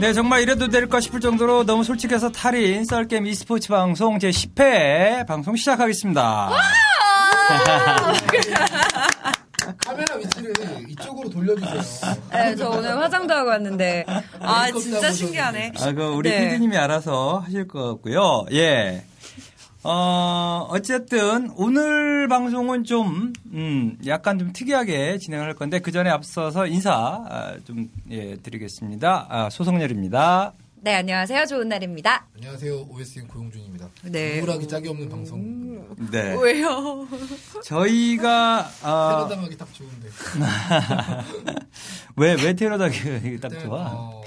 네, 정말 이래도 될까 싶을 정도로 너무 솔직해서 탈인 썰게임 e스포츠 방송 제 10회 방송 시작하겠습니다. 카메라 위치를 이쪽으로 돌려주세요. 네, 저 오늘 화장도 하고 왔는데 아 진짜 신기하네. 아, 그 우리 네. PD님이 알아서 하실 것 같고요. 예. 어, 어쨌든 오늘 방송은 좀, 음, 약간 좀 특이하게 진행을 할 건데 그 전에 앞서서 인사 아, 좀 예, 드리겠습니다. 아, 소성열입니다. 네 안녕하세요 좋은 날입니다. 안녕하세요. OSN 고용준입니다. 네. 우울하기 짝이 없는 방송. 네. 왜요? 저희가 아, 테러당하기 딱 좋은데. 왜, 왜 테러당이 딱 좋아? 어,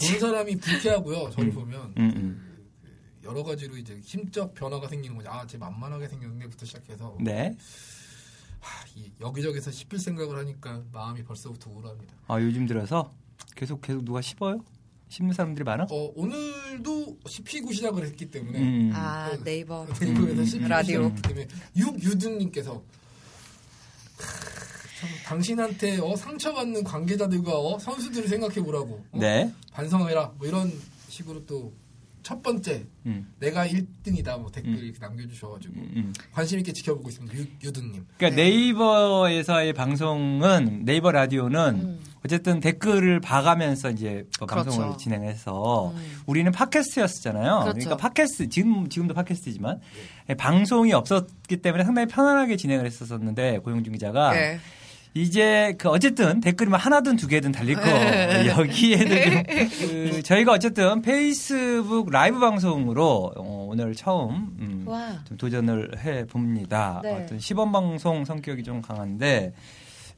보는 사람이 불쾌하고요. 저를 보면 음, 음. 여러 가지로 이제 힘적 변화가 생기는 거죠. 아, 쟤 만만하게 생겼네부터 시작해서 네. 하, 이 여기저기서 씹힐 생각을 하니까 마음이 벌써부터 우울합니다. 아, 요즘 들어서 계속 계속 누가 씹어요? 씹는 사람들이 많아? 어, 오늘도 씹히고 시작을 했기 때문에 음. 아 네이버 네이버에서 음, 라디오. 때문에 육유등님께서 참, 당신한테 어, 상처받는 관계자들과 어, 선수들을 생각해 보라고 어? 네. 반성해라 뭐 이런 식으로 또 첫 번째 음. 내가 1등이다 뭐 댓글 음. 이렇게 남겨주셔가지고 음, 음. 관심 있게 지켜보고 있습니다 유, 유등님 그러니까 네 이버에서의 방송은 네이버 라디오는 어쨌든 댓글을 봐가면서 이제 뭐 그렇죠. 방송을 진행해서 음. 우리는 팟캐스트였잖아요. 그렇죠. 러니까 팟캐스트 지금 지금도 팟캐스트지만 예, 방송이 없었기 때문에 상당히 편안하게 진행을 했었었는데 고용준 기자가 네. 이제 그 어쨌든 댓글이 뭐 하나든 두 개든 달릴 거 여기에도 좀그 저희가 어쨌든 페이스북 라이브 방송으로 어, 오늘 처음 음, 와. 좀 도전을 해 봅니다. 네. 어떤 시범 방송 성격이 좀 강한데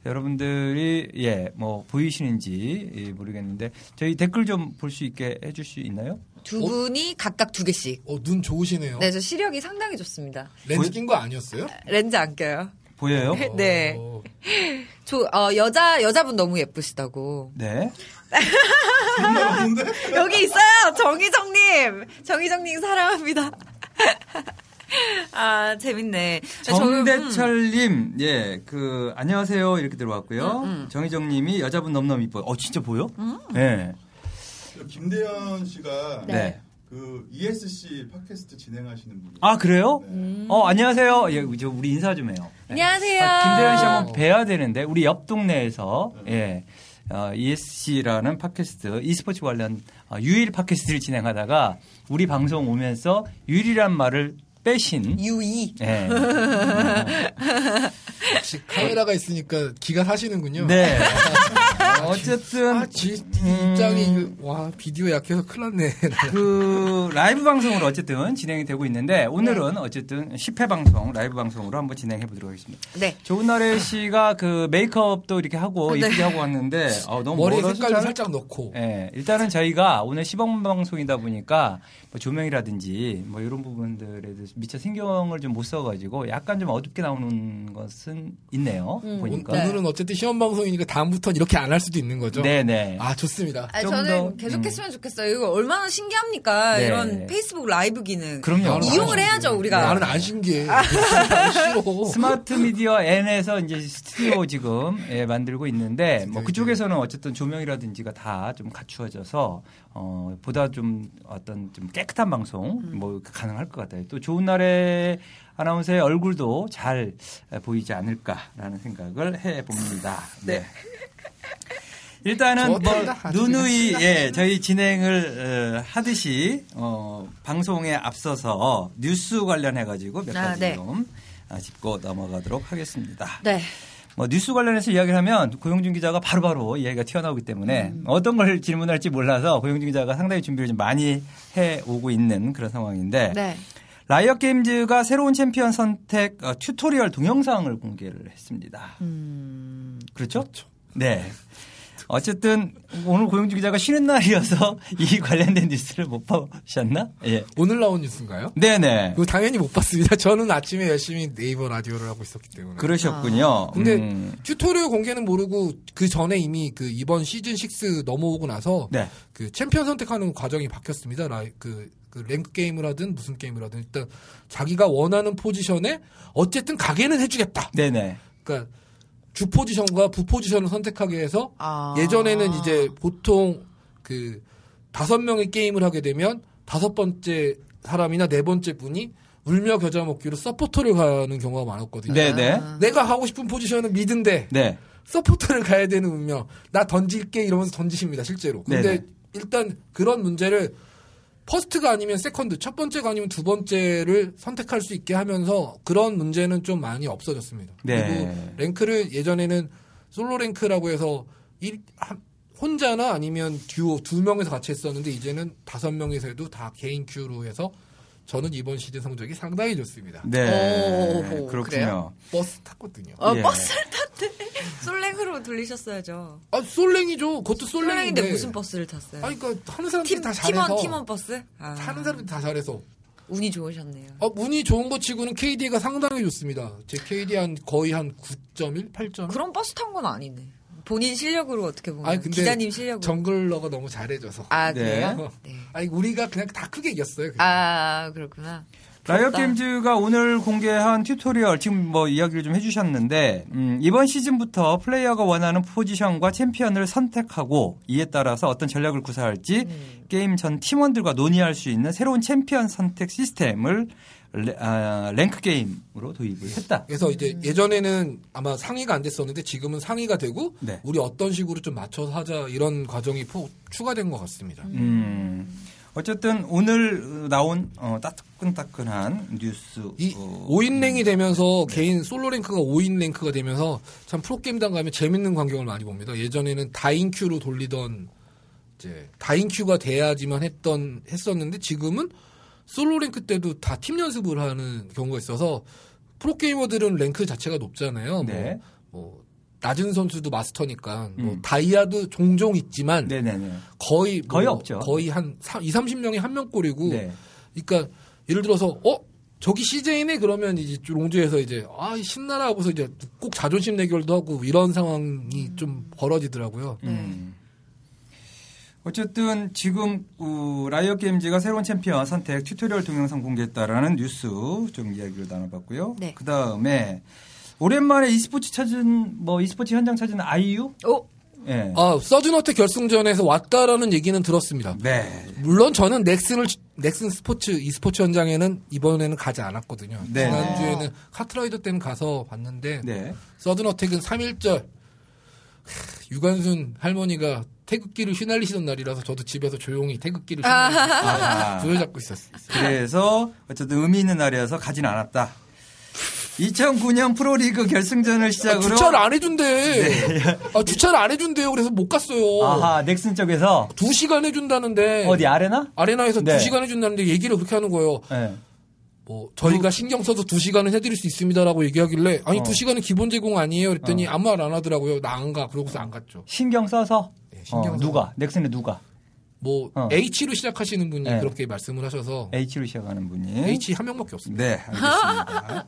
여러분들이 예 뭐 보이시는지 예, 모르겠는데 저희 댓글 좀 볼 수 있게 해줄 수 있나요? 두 분이 각각 두 개씩. 어 눈 좋으시네요 네, 저 시력이 상당히 좋습니다. 렌즈 낀 거 아니었어요? 렌즈 안 껴요. 보여요? 네. 어, 저, 어, 여자, 여자분 너무 예쁘시다고. 네. 여기 있어요! 정희정님! 정희정님 사랑합니다. 아, 재밌네. 음, 정대철님, 예, 그, 안녕하세요. 이렇게 들어왔고요. 음, 정희정님이 여자분 너무너무 이뻐요. 어, 진짜 보여? 네. 김대현 씨가 네. 네. 그 ESC 팟캐스트 진행하시는 분. 아, 그래요? 음. 어, 안녕하세요. 예, 저 우리 인사 좀 해요. 네. 안녕하세요. 아, 김대현 씨 한번 뵈야 되는데, 우리 옆 동네에서, 예, 어, ESC라는 팟캐스트, e스포츠 관련 어, 유일 팟캐스트를 진행하다가, 우리 방송 오면서 유일이란 말을 빼신, 유이. 예. 역시 카메라가 있으니까 기가 사시는군요 네. 어쨌든, 아, 지, 입장이 그- 와 비디오 약해서 큰일 났네 그 라이브 방송으로 어쨌든 진행이 되고 있는데 오늘은 어쨌든 10회 방송 라이브 방송으로 한번 진행해 보도록 하겠습니다. 네. 좋은 날에 씨가 그 메이크업도 이렇게 하고 네. 이쁘게 하고 왔는데 어, 너무 머리 잘- 살짝 넣고 예, 일단은 저희가 오늘 시범 방송이다 보니까 뭐 조명이라든지 뭐 이런 부분들에 대해서 미처 신경을 좀 못 써가지고 약간 좀 어둡게 나오는 것은 있네요. 음. 보니까. 오, 오늘은 어쨌든 시험 방송이니까 다음부터는 이렇게 안 할 수도 있는 거죠 네네. 아 좋습니다 아니, 좀 저는 더, 계속했으면 좋겠어요. 이거 얼마나 신기합니까? 네. 이런 페이스북 라이브 기능. 그럼요. 이용을 안 해야죠. 우리가. 나는 안 신기해 싫어 스마트 미디어 N에서 이제 스튜디오 지금 예, 만들고 있는데 뭐 그쪽에서는 어쨌든 조명이라든지가 다 좀 갖추어져서 어 보다 좀 어떤 좀 깨끗한 방송 뭐 가능할 것 같아요. 또 좋은 날에 아나운서의 얼굴도 잘 보이지 않을까라는 생각을 해 봅니다. 네. 일단은 뭐 좋았다. 아주 누누이 예 저희 진행을 어, 하듯이 어 방송에 앞서서 뉴스 관련해 가지고 몇 아, 가지 네. 좀 아, 짚고 넘어가도록 하겠습니다. 네. 뭐 뉴스 관련해서 이야기를 하면 고용준 기자가 바로 바로 이야기가 튀어나오기 때문에 음. 어떤 걸 질문할지 몰라서 고용준 기자가 상당히 준비를 좀 많이 해 오고 있는 그런 상황인데 네. 라이엇 게임즈가 새로운 챔피언 선택 어, tutorial 동영상을 공개를 했습니다. 음. 그렇죠? 네. 어쨌든 오늘 고용주 기자가 쉬는 날이어서 이 관련된 뉴스를 못 보셨나? 예. 오늘 나온 뉴스인가요? 네네. 당연히 못 봤습니다. 저는 아침에 열심히 네이버 라디오를 하고 있었기 때문에. 그러셨군요. 근데 음. tutorial 공개는 모르고 그 전에 이미 그 이번 시즌 6 넘어오고 나서 네. 그 챔피언 선택하는 과정이 바뀌었습니다. 그, 그 rank 게임을 하든 무슨 게임을 하든 일단 자기가 원하는 포지션에 어쨌든 가게는 해주겠다. 네네. 그러니까 주 포지션과 부 포지션을 선택하게 해서 아. 예전에는 이제 보통 그 다섯 명의 게임을 하게 되면 다섯 번째 사람이나 네 번째 분이 울며 겨자 먹기로 서포터를 가는 경우가 많았거든요. 네네. 아. 내가 하고 싶은 포지션은 mid인데 네. 서포터를 가야 되는 운명. 나 던질게 이러면서 던지십니다, 실제로. 근데 네네. 일단 그런 문제를 first가 아니면 second, 첫 번째가 아니면 두 번째를 선택할 수 있게 하면서 그런 문제는 좀 많이 없어졌습니다. 네. 그리고 rank를 예전에는 솔로 rank라고 해서 일- 한- 혼자나 아니면 듀오 두 명에서 같이 했었는데 이제는 다섯 명에서 해도 다 개인 queue로 해서 저는 이번 시즌 성적이 상당히 좋습니다. 네. 오, 그렇군요. 그래요? 버스 탔거든요. 어, 예. 버스를 탔대. 솔랭으로 돌리셨어야죠. 아, 솔랭이죠. 그것도 솔랭인데. 솔랭인데 무슨 버스를 탔어요? 아니, 그러니까 하는 사람들이 팀, 다 잘해서. 팀원, 팀원 버스? 아, 하는 사람들이 다 잘해서. 운이 좋으셨네요. 어, 운이 좋은 것 치고는 KD가 상당히 좋습니다. 제 KD 한 거의 한 9.1, 8.1. 그런 버스 탄 건 아니네. 본인 실력으로 어떻게 보면 아니, 근데 기자님 실력으로. jungler가 너무 잘해줘서. 아 네. 그래요? 네. 아니, 우리가 그냥 다 크게 이겼어요. 그냥. 아 그렇구나. 라이엇. 게임즈가 오늘 공개한 tutorial 지금 뭐 이야기를 좀 해주셨는데 음, 이번 시즌부터 플레이어가 원하는 포지션과 챔피언을 선택하고 이에 따라서 어떤 전략을 구사할지 음. 게임 전 팀원들과 논의할 수 있는 새로운 챔피언 선택 시스템을 레- 아, rank 게임으로 도입을 했다. 그래서 이제 예전에는 아마 상의가 안 됐었는데 지금은 상의가 되고 네. 우리 어떤 식으로 좀 맞춰서 하자 이런 과정이 포- 추가된 것 같습니다. 음, 어쨌든 오늘 나온 어, 따끈따끈한 뉴스. 이 어, 5인 랭이 되면서 개인 솔로 rank가 5인 rank가 되면서 참 프로게임단 가면 재밌는 광경을 많이 봅니다. 예전에는 다인 queue로 돌리던 이제 다인 queue가 돼야지만 했던 했었는데 지금은 솔로 랭크 때도 다 팀 연습을 하는 경우가 있어서 프로게이머들은 랭크 자체가 높잖아요. 네. 뭐, 뭐 낮은 선수도 마스터니까 뭐 음. 다이아도 종종 있지만 네네네. 거의 뭐 거의 없죠. 거의 한 2, 30명이 한 명꼴이고 네. 그러니까 예를 들어서 어 저기 CJ네 그러면 이제 롱주에서 이제 아 신나라 하고서 이제 꼭 자존심 대결도 하고 이런 상황이 좀 벌어지더라고요. 음. 어쨌든 지금 어, 라이엇 게임즈가 새로운 챔피언 선택 tutorial 동영상 공개했다라는 뉴스 좀 이야기를 나눠봤고요. 네. 그 다음에 오랜만에 e스포츠 찾은 뭐 e스포츠 현장 찾은 아이유? 오 예. 아 서든어택 결승전에서 왔다라는 얘기는 들었습니다. 네. 물론 저는 넥슨을 넥슨 스포츠 e스포츠 현장에는 이번에는 가지 않았거든요. 네. 지난주에는 카트라이더 때는 가서 봤는데 네. 서든어택은 3일절 유관순 할머니가 태극기를 휘날리시던 날이라서 저도 집에서 조용히 태극기를 휘날리고 아. 부여잡고 있었어요. 그래서 어쨌든 의미 있는 날이어서 가진 않았다. 2009년 프로리그 결승전을 아, 시작으로 주차를 안 해준대. 아, 주차를 안 해준대요. 그래서 못 갔어요. 아하 넥슨 쪽에서 두 시간 해준다는데. 어디 아레나? 아레나에서 네. 두 시간 해준다는데 얘기를 그렇게 하는 거예요. 네. 뭐 저희가 신경 써서 두 시간은 해드릴 수 있습니다라고 얘기하길래 아니 어. 두 시간은 기본 제공 아니에요. 그랬더니 아무 말 안 하더라고요. 나 안 가. 그러고서 안 갔죠. 신경 써서 네, 신경 어. 누가 넥슨의 누가 뭐 어. H로 시작하시는 분이 네. 그렇게 말씀을 하셔서 H로 시작하는 분이 H 한 명밖에 없습니다. 네, 알겠습니다.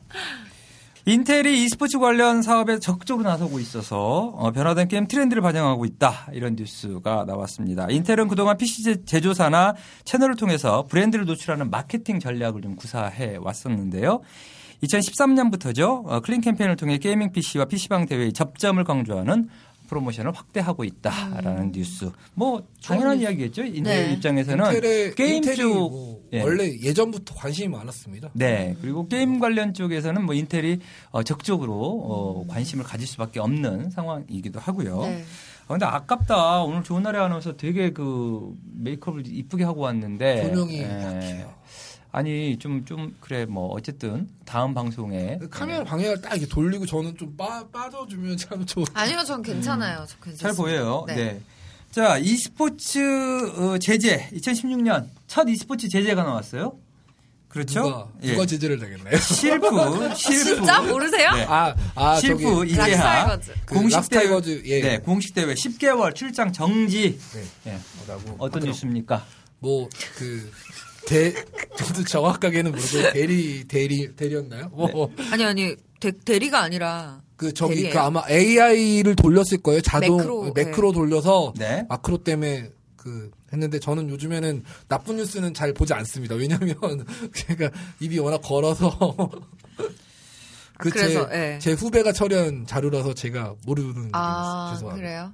인텔이 e스포츠 관련 사업에 적극적으로 나서고 있어서 어, 변화된 게임 트렌드를 반영하고 있다. 이런 뉴스가 나왔습니다. 인텔은 그동안 PC 제- 제조사나 채널을 통해서 브랜드를 노출하는 마케팅 전략을 좀 구사해 왔었는데요. 2013년부터죠. 어, 클린 캠페인을 통해 gaming PC와 PC방 대회의 접점을 강조하는 프로모션을 확대하고 있다라는 뉴스. 뭐 당연한 이야기겠죠. 인텔 네. 입장에서는 인텔의 게임 쪽 뭐 예. 원래 예전부터 관심이 많았습니다. 네. 그리고 게임 관련 쪽에서는 뭐 인텔이 어, 적극적으로 어, 관심을 가질 수밖에 없는 상황이기도 하고요. 네. 아, 근데 아깝다. 오늘 좋은 날에 하면서 되게 그 메이크업을 이쁘게 하고 왔는데. 조명이 예. 약해요. 아니 좀좀 그래 뭐 어쨌든 다음 방송에 그 카메라 방향을 딱 이렇게 돌리고 저는 좀 빠, 빠져주면 참 좋. 아니요, 전 괜찮아요. 저 괜찮습니다. 잘 보여요. 네. 네. 자, e스포츠 어, 제재 2016년 첫 e스포츠 제재가 나왔어요. 그렇죠? 누가 예. 누가 제재를 당했나요? 실프, 실프. 진짜 모르세요? 네. 아, 아 실프 이재하. 그 공식 대회 예. 네 공식 대회 10개월 출장 정지 네. 예. 라고 어떤. 뉴스입니까? 뭐그 대, 저도 정확하게는 모르고 대리 대리 대리였나요? 뭐, 아니 아니 대, 대리가 아니라 그 저기 대리예요? 그 아마 AI를 돌렸을 거예요. 자동 매크로, 매크로, 돌려서 네. 마크로 때문에 그 했는데 저는 요즘에는 나쁜 뉴스는 잘 보지 않습니다. 왜냐면 제가 입이 워낙 걸어서 그제 그래서, 예. 제 후배가 처리한 자료라서 제가 모르는 게아 죄송합니다. 그래요?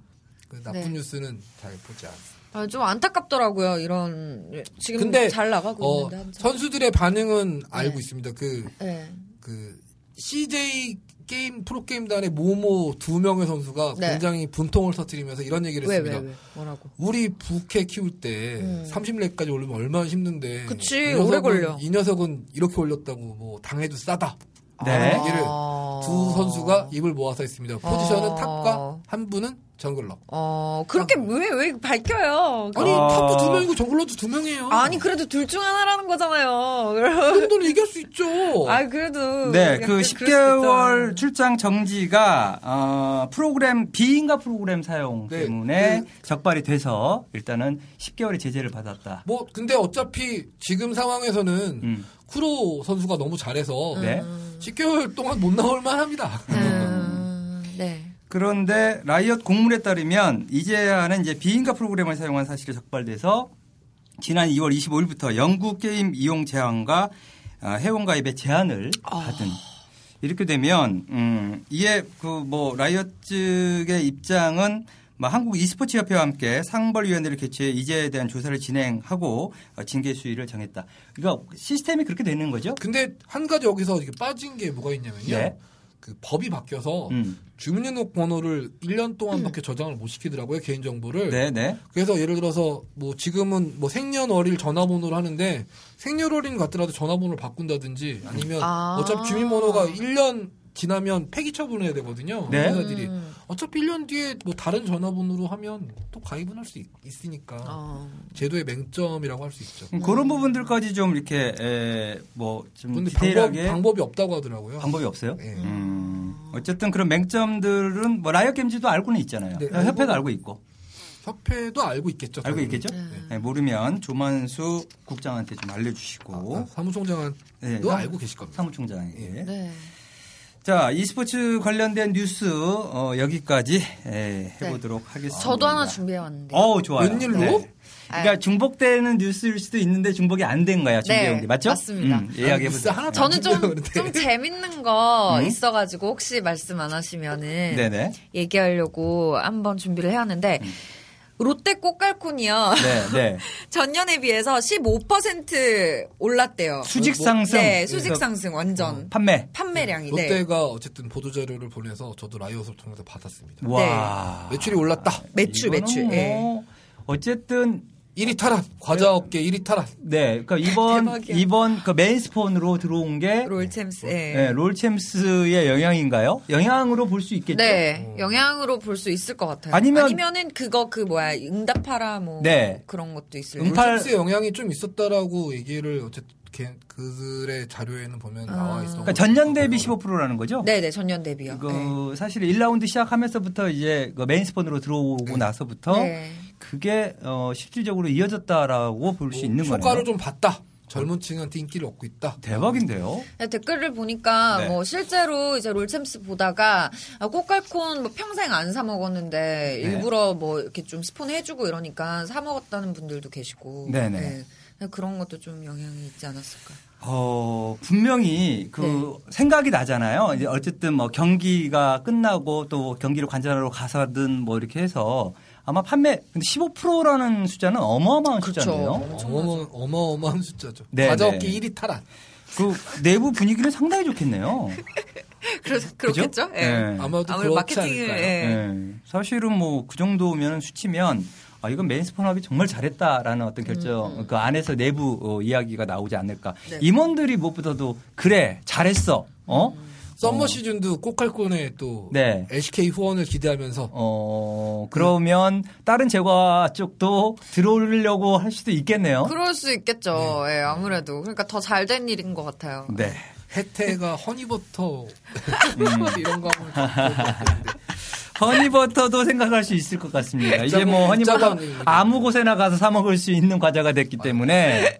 그 나쁜 네. 뉴스는 잘 보지 않습니다. 아, 좀 안타깝더라고요. 이런 지금 근데 잘 나가고 어, 있는데 한참. 선수들의 반응은 알고 네. 있습니다. 그, 네. 그, CJ 게임, 프로게임단의 모모 두 명의 선수가 네. 굉장히 분통을 터뜨리면서 이런 얘기를 왜, 했습니다. 왜, 왜? 뭐라고? 우리 부캐 키울 때 음. 30렙까지 올리면 얼마나 힘든데. 그치, 녀석은- 오래 걸려. 이 녀석은 이렇게 올렸다고 뭐 당해도 싸다. 네. 라는 얘기를 아. 두 선수가 입을 모아서 했습니다. 포지션은 아. top과 한 분은 jungler. 어, 그렇게 왜, 왜 밝혀요? 아니 어. top도 두 명이고 jungler도 두 명이에요. 아니, 그래도 둘 중 하나라는 거잖아요. 그 정도는 얘기할 수 있죠. 아, 그래도. 네, 그 그럴 수도 10개월 있잖아요. 출장 정지가 어, 프로그램 비인가 프로그램 사용 네, 때문에 그- 적발이 돼서 일단은 10개월의 제재를 받았다. 뭐 근데 어차피 지금 상황에서는 음. 쿠로 선수가 너무 잘해서 네. 10개월 동안 못 나올 만합니다. 음, 네. 그런데 라이엇 공문에 따르면 이제야는 이제 비인가 프로그램을 사용한 사실이 적발돼서 지난 2월 25일부터 영국 게임 이용 제한과 아, 회원 가입의 제한을 받은 이렇게 되면 음, 이에 그뭐 라이엇 측의 입장은 뭐 한국 e스포츠 협회와 함께 상벌위원회를 개최해 이제에 대한 조사를 진행하고 어, 징계 수위를 정했다. 그러니까 시스템이 그렇게 되는 거죠? 근데 한 가지 여기서 이렇게 빠진 게 뭐가 있냐면요. 네. 그 법이 바뀌어서 음. 주민등록 번호를 1년 동안밖에 저장을 못 시키더라고요 개인 정보를. 네, 네. 그래서 예를 들어서 뭐 지금은 뭐 생년월일 전화번호를 하는데 생년월일 같더라도 전화번호를 바꾼다든지 아니면 아. 어차피 주민번호가 1년 지나면 폐기 처분해야 되거든요. 네. 회사들이 음. 어차피 1년 뒤에 뭐 다른 전화번호로 하면 또 가입은 할수 있 으니까 어. 제도의 맹점이라고 할 수 있죠. 음, 그런 부분들까지 좀 이렇게 뭐좀 근데 방법, 디테일하게 방법 이 없다고 하더라고요. 방법이 없어요. 예. 음, 어쨌든 그런 맹점들은 뭐 라이엇 게임즈도 알고는 있잖아요. 네, 협회도 알고- 알고 있고 협회도 알고 있겠죠. 알고. 있겠죠. 네. 네, 모르면 조만수 국장한테 좀 알려주시고 아, 사무총장은 네, 도 알고 계실 겁니다. 사무총장에게. 네. 자, e스포츠 관련된 뉴스 어, 여기까지 에, 해보도록 하겠습니다. 네. 저도 하나 준비해 왔는데. 어, 좋아요. 웬일로? 네. 그러니까 중복되는 뉴스일 수도 있는데 중복이 안 된 거야 준비해온 네, 게 맞죠? 맞습니다. 음, 보자. 하나 저는 좀, 그런데. 좀 재밌는 거 음? 있어가지고 혹시 말씀 안 하시면은 네네. 얘기하려고 한번 준비를 해왔는데 음. 롯데 꽃갈콘이요. 네, 네. 전년에 비해서 15% 올랐대요. 수직 상승. 네, 수직 상승 완전. 판매. 판매량이. 네. 롯데가 어쨌든 보도 자료를 보내서 저도 라이엇을 통해서 받았습니다. 와. 매출이 올랐다. 매출, 매출. 뭐 예. 어쨌든 1위 탈환. 과자 업계 1위 탈환. 네, 그러니까 이번 대박이야. 이번 그 메인스폰으로 들어온 게 롤챔스. 예. 네, 롤챔스의 영향인가요? 영향으로 볼 수 있겠죠. 네, 영향으로 볼 수 있을 것 같아요. 아니면- 아니면은 그거 그 뭐야 응답하라 뭐 네. 그런 것도 있을. 응팔- 롤챔스의 영향이 좀 있었다라고 얘기를 어쨌든 걔- 그들의 자료에는 보면 나와 있어. 그러니까 전년 대비 15%라는 거죠. 네네 전년 대비요. 그 사실 1라운드 시작하면서부터 이제 그 메인스폰으로 들어오고 나서부터 네. 그게 어 실질적으로 이어졌다라고 볼 수 있는 거네요. 효과를 좀 봤다. 젊은 층한테 인기를 얻고 있다. 대박인데요. 네, 댓글을 보니까 네. 뭐 실제로 이제 롤챔스 보다가 아, 꽃갈콘 뭐 평생 안 사 먹었는데 네. 일부러 뭐 이렇게 좀 스폰 해주고 이러니까 사 먹었다는 분들도 계시고 네네. 네. 그런 것도 좀 영향이 있지 않았을까. 어, 분명히 그 네. 생각이 나잖아요. 이제 어쨌든 뭐 경기가 끝나고 또 경기를 관전하러 가서든 뭐 이렇게 해서 아마 판매 근데 15%라는 숫자는 어마어마한 그쵸. 숫자네요. 어마어마, 어마어마한 숫자죠. 네, 과자 네. 업계 1위 탈환. 그 내부 분위기는 상당히 좋겠네요. 그래서 그렇겠죠. 예. 네. 아마도 아무래도 마케팅을? 예. 네. 사실은 뭐 그 정도면 수치면 아, 이건 메인스폰하기 정말 잘했다라는 어떤 결정, 그 안에서 내부 어, 이야기가 나오지 않을까. 네. 임원들이 무엇보다도 그래, 잘했어. 어? 썸머 시즌도 꽃갈콘에 또 네. LCK 후원을 기대하면서 어, 그러면 다른 제과 쪽도 들어오려고 할 수도 있겠네요. 그럴 수 있겠죠. 예, 아무래도 그러니까 더 잘 된 일인 것 같아요. 네. 해태가 허니버터 이런 거 하면 좀 허니버터도 생각할 수 있을 것 같습니다. 이제 뭐 허니버터 짜장면. 아무 곳에나 가서 사 먹을 수 있는 과자가 됐기 때문에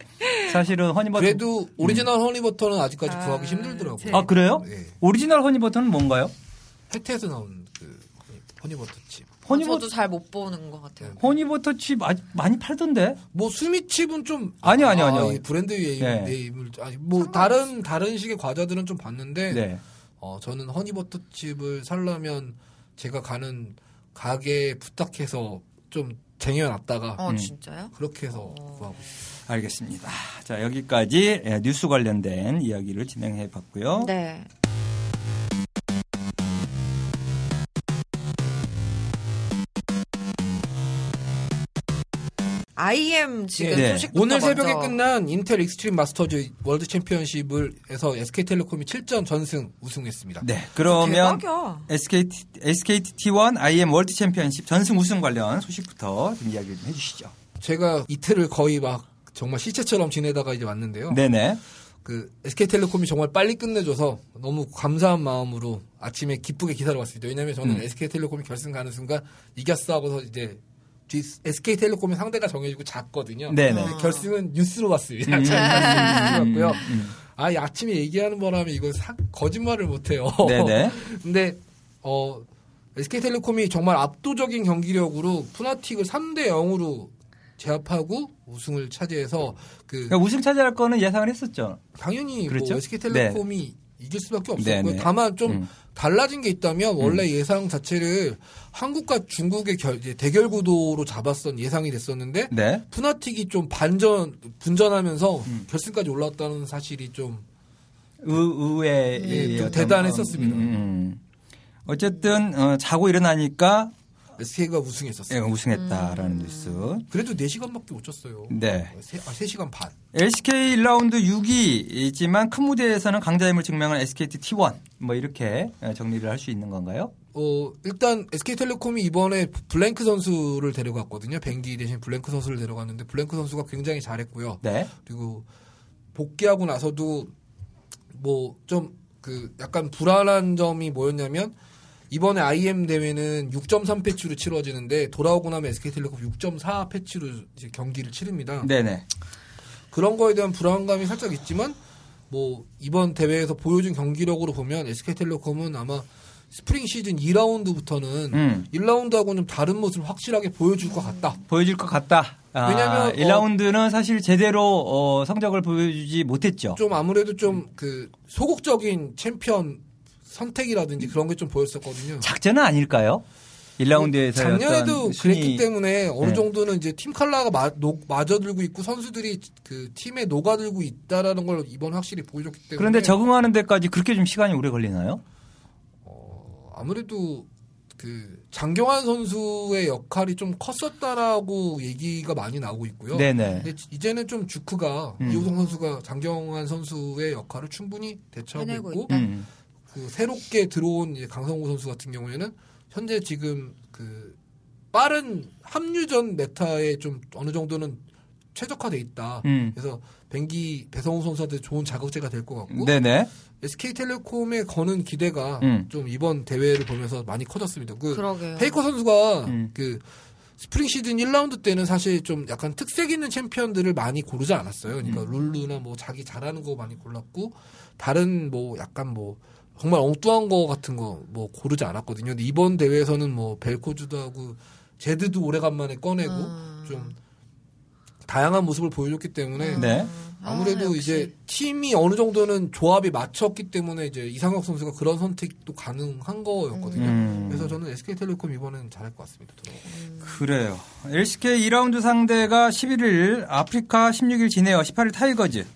사실은 허니버터 그래도 오리지널 허니버터는 아직까지 아, 구하기 힘들더라고요. 제- 아 그래요? 네. 오리지널 허니버터는 뭔가요? 해태에서 나온 그 허니버터 칩. 허니버 저도 잘 못 보는 것 같아요. 허니버터 칩 아직 많이 팔던데? 뭐 수미칩은 좀 아니요, 아니요, 아니요. 이 brand name, 네. name을 아니 뭐 다른 다른 식의 과자들은 좀 봤는데 네. 어 저는 허니버터 칩을 살려면 제가 가는 가게에 부탁해서 좀 쟁여놨다가 어 음. 진짜요? 그렇게 해서 구하고 있어요. 알겠습니다. 자, 여기까지 예, 뉴스 관련된 이야기를 진행해 봤고요. 네. IEM 지금 네. 소식부터 오늘 새벽에 먼저. 끝난 인텔 익스트림 마스터즈 월드 챔피언십을에서 SK텔레콤이 7전 전승 우승했습니다. 네, 그러면 대박이야. SKT, SKT T1 IEM 월드 챔피언십 전승 우승 관련 소식부터 좀 이야기 좀 해주시죠. 제가 이틀을 거의 막 정말 시체처럼 지내다가 이제 왔는데요. 네네. 그 SK텔레콤이 정말 빨리 끝내줘서 너무 감사한 마음으로 아침에 기쁘게 기사를 왔습니다. 왜냐하면 저는 음. SK텔레콤이 결승 가는 순간 이겼어 하고서 이제 뒤- SK텔레콤의 상대가 정해지고 잤거든요. 네네. 근데 결승은 뉴스로 봤습니다. 음. 뉴스로 봤고요. 음. 아, 이 아침에 얘기하는 바람에 이거 사- 거짓말을 못해요. 네네. 근데 어 SK텔레콤이 정말 압도적인 경기력으로 푸나틱을 3대 0으로 제압하고 우승을 차지해서 그 그러니까 우승 차지할 거는 예상을 했었죠. 당연히 그렇죠? 뭐 SK텔레콤이 이길 수밖에 없었고요. 네네. 다만 좀 음. 달라진 게 있다면 원래 예상 자체를 한국과 중국의 결- 대결 구도로 잡았던 예상이 됐었는데 네. 푸나틱이 좀 반전 분전하면서 음. 결승까지 올라왔다는 사실이 좀 의, 의외의 예, 좀 대단했었습니다. 음, 음. 어쨌든 어, 자고 일어나니까 SK가 예, 우승했었어요. 우승했다라는 뉴스. 그래도 4시간밖에 못 잤어요. 네. 세, 아, 3시간 반. LCK 1라운드 6위이지만 큰 무대에서는 강자임을 증명한 SKT T1 뭐 이렇게 어, 정리를 할 수 있는 건가요? 어, 일단 SK텔레콤이 이번에 블랭크 선수를 데려갔거든요. 뱅기 대신 블랭크 선수를 데려갔는데 블랭크 선수가 굉장히 잘했고요. 네. 그리고 복귀하고 나서도 뭐 좀 그 약간 불안한 점이 뭐였냐면 이번에 IM 대회는 6.3 패치로 치러지는데 돌아오고 나면 SK텔레콤 6.4 패치로 이제 경기를 치릅니다. 네네. 그런 거에 대한 불안감이 살짝 있지만 뭐 이번 대회에서 보여준 경기력으로 보면 SK텔레콤은 아마 스프링 시즌 2라운드부터는 음. 1라운드하고는 좀 다른 모습을 확실하게 보여줄 것 같다. 보여줄 것 같다. 아, 왜냐면, 1라운드는 사실 제대로 어, 성적을 보여주지 못했죠. 좀 아무래도 좀그 소극적인 챔피언 선택이라든지 그런 게 좀 보였었거든요. 작전은 아닐까요? 1라운드에서 작년에도 그랬기 때문에 어느 네. 정도는 이제 팀 칼라가 마, 녹, 맞아들고 있고 선수들이 그 팀에 녹아들고 있다라는 걸 이번 확실히 보여줬기 때문에 그런데 적응하는 데까지 그렇게 좀 시간이 오래 걸리나요? 아무래도 그 장경환 선수의 역할이 좀 컸었다라고 얘기가 많이 나오고 있고요. 네네. 근데 이제는 좀 주크가 음. 이호성 선수가 장경환 선수의 역할을 충분히 대처하고 있고 있다. 음. 그 새롭게 들어온 이제 강선구 선수 같은 경우에는 현재 지금 그 빠른 합류전 meta에 좀 어느 정도는 최적화돼 있다. 음. 그래서 뱅기 배성웅 선수한테 좋은 자극제가 될 것 같고 네네. SK텔레콤에 거는 기대가 음. 좀 이번 대회를 보면서 많이 커졌습니다. 그 그러게요. 페이커 선수가 음. 그 스프링 시즌 1라운드 때는 사실 좀 약간 특색 있는 챔피언들을 많이 고르지 않았어요. 그러니까 음. 룰루나 뭐 자기 잘하는 거 많이 골랐고 다른 뭐 약간 뭐 정말 엉뚱한 거 같은 거 뭐 고르지 않았거든요. 근데 이번 대회에서는 뭐 벨코즈도 하고 제드도 오래간만에 꺼내고 음. 좀 다양한 모습을 보여줬기 때문에 네. 아무래도 아. 이제 팀이 어느 정도는 조합이 맞췄기 때문에 이제 이상혁 선수가 그런 선택도 가능한 거였거든요. 음. 그래서 저는 SK텔레콤 이번엔 잘할 것 같습니다. 그래요. LCK 2라운드 상대가 11일 아프리카 16일 진에어 18일 타이거즈.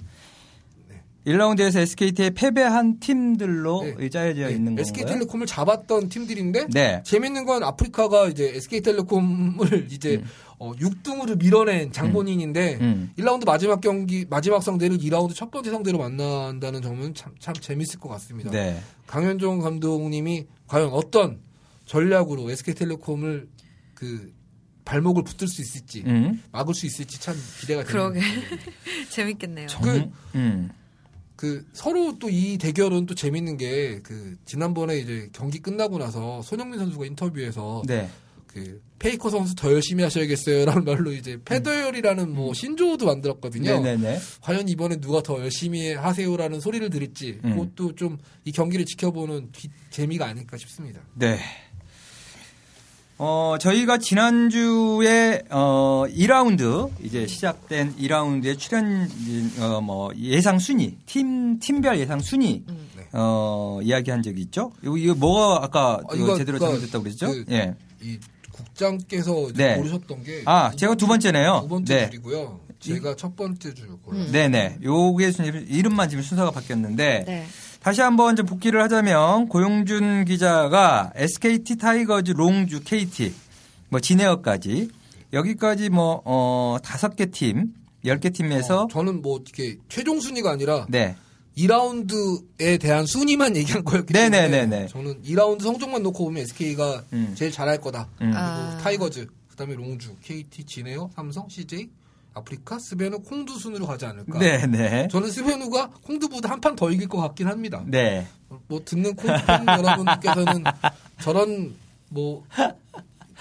1라운드에서 SKT에 패배한 팀들로 네. 짜여져 있는 건가요? SK텔레콤을 잡았던 팀들인데 네. 재밌는 건 아프리카가 이제 SK텔레콤을 이제 어, 6등으로 밀어낸 장본인인데 음. 1라운드 마지막 경기 마지막 상대를 2라운드 첫 번째 상대로 만난다는 점은 참, 참 재밌을 것 같습니다. 네. 강현종 감독님이 과연 어떤 전략으로 SK텔레콤을 그 발목을 붙들 수 있을지 음. 막을 수 있을지 참 기대가 그러게. 됩니다. 재밌겠네요. 정, 그- 음. 그 서로 또 이 대결은 또 재밌는 게 그 지난번에 이제 경기 끝나고 나서 손흥민 선수가 인터뷰에서 네. 그 페이커 선수 더 열심히 하셔야겠어요라는 말로 이제 패더열이라는 뭐 신조어도 만들었거든요. 음. 네네네. 과연 이번에 누가 더 열심히 하세요라는 소리를 들을지 음. 그것도 좀 이 경기를 지켜보는 기- 재미가 아닐까 싶습니다. 네. 어, 저희가 지난주에, 어, 2라운드, 이제 시작된 2라운드의 출연, 어, 뭐, 예상 순위, 팀, 팀별 예상 순위, 음. 네. 어, 이야기한 적이 있죠? 이거, 이거 뭐가 아까 아, 이거 제대로 그러니까 잘못됐다고 그랬죠? 그- 예. 이 국장께서 네. 고르셨던 게 아, 제가 두 번째네요. 두 번째 네. 줄이고요. 제가 첫 번째 줄 골랐어요. 네네. 요게 순- 이름만 지금 순서가 바뀌었는데 네. 다시 한번 좀 복기를 하자면 고용준 기자가 SKT 타이거즈 롱주 KT 뭐 진에어까지 여기까지 뭐 어, 다섯 개 팀, 열 개 팀에서 어, 저는 뭐 이렇게 최종 순위가 아니라 네. 2라운드에 대한 순위만 얘기한 거였기 때문에 네네네네. 저는 2라운드 성적만 놓고 보면 SK가 음. 제일 잘할 거다. 음. 아. 그리고 타이거즈, 그다음에 롱주, KT, 진에어, 삼성, CJ, 아프리카, 스베누, 콩두 순으로 가지 않을까. 네 네. 저는 스베누가 콩두보다 한 판 더 이길 것 같긴 합니다. 네. 뭐 듣는 콩두 팬 여러분께서는 저런 뭐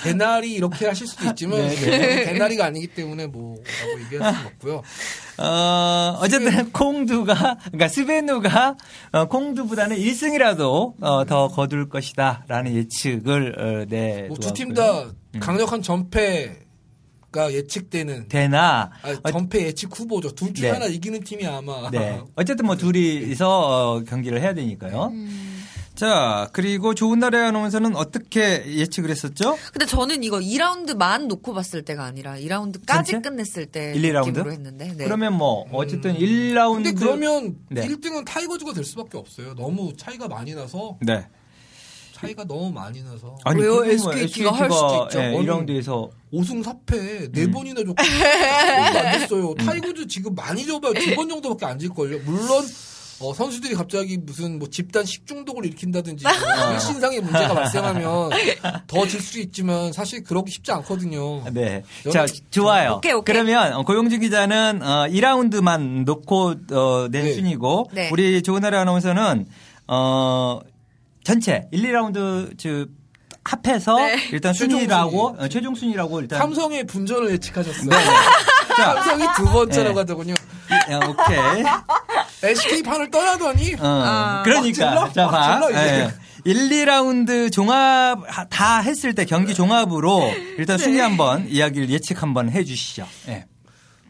개나리 이렇게 하실 수도 있지만 네, 저는 개나리가 아니기 때문에 뭐라고 얘기할 수는 없고요. 어, 어쨌든 콩두가, 그러니까 스베누가 어, 콩두보다는 1승이라도 어, 더 거둘 것이다. 라는 예측을, 어, 네. 뭐 두 팀. 다 강력한 전패 가 예측되는 되나, 아, 전패 예측 후보죠. 둘 중에 네. 하나 이기는 팀이 아마 네. 어쨌든 뭐 둘이서 어, 경기를 해야 되니까요. 자, 그리고 조은나래 아나운서는 어떻게 예측을 했었죠? 근데 저는 이거 2라운드만 놓고 봤을 때가 아니라 2라운드까지 전체? 끝냈을 때 1, 2라운드? 느낌으로 했는데. 네. 그러면 뭐 어쨌든 1라운드 근데 그러면 네. 1등은 타이거즈가 될 수밖에 없어요. 너무 차이가 많이 나서 네. 차이가 너무 많이 나서 아니 왜요? 그건 뭐 SKT 가 할 수도 있죠. 예, 아니, 1라운드에서 5승 4패 네 음. 번이나 줬고 안 됐어요. 타이거즈 지금 많이 져봐야. 두 번 정도밖에 안 질걸요. 물론 어, 선수들이 갑자기 무슨 뭐 집단 식중독을 일으킨다든지 뭐 일신상의 문제가 발생하면 더 질 수 있지만 사실 그러기 쉽지 않거든요. 네. 자, 좋아요. 오케이, 오케이. 그러면 어, 고용진 기자는 어, 2라운드만 놓고 어, 낸 네. 순이고 네. 우리 조은아리 아나운서는 어, 전체 1, 2라운드 저 합해서 네. 일단 최종 순위라고 순위. 어, 최종 순위라고 일단 삼성의 분전을 예측하셨어요. 네. 자, 삼성이 두 번째라고 네. 하더군요. 야, 오케이. SK 팬을 떠나더니 어, 아. 그러니까 막 질러? 자막 봐. 질러, 이제. 예. 1, 2라운드 종합 하- 다 했을 때 경기 종합으로 일단 순위 한번 이야기를 예측 한번 해 주시죠. 예.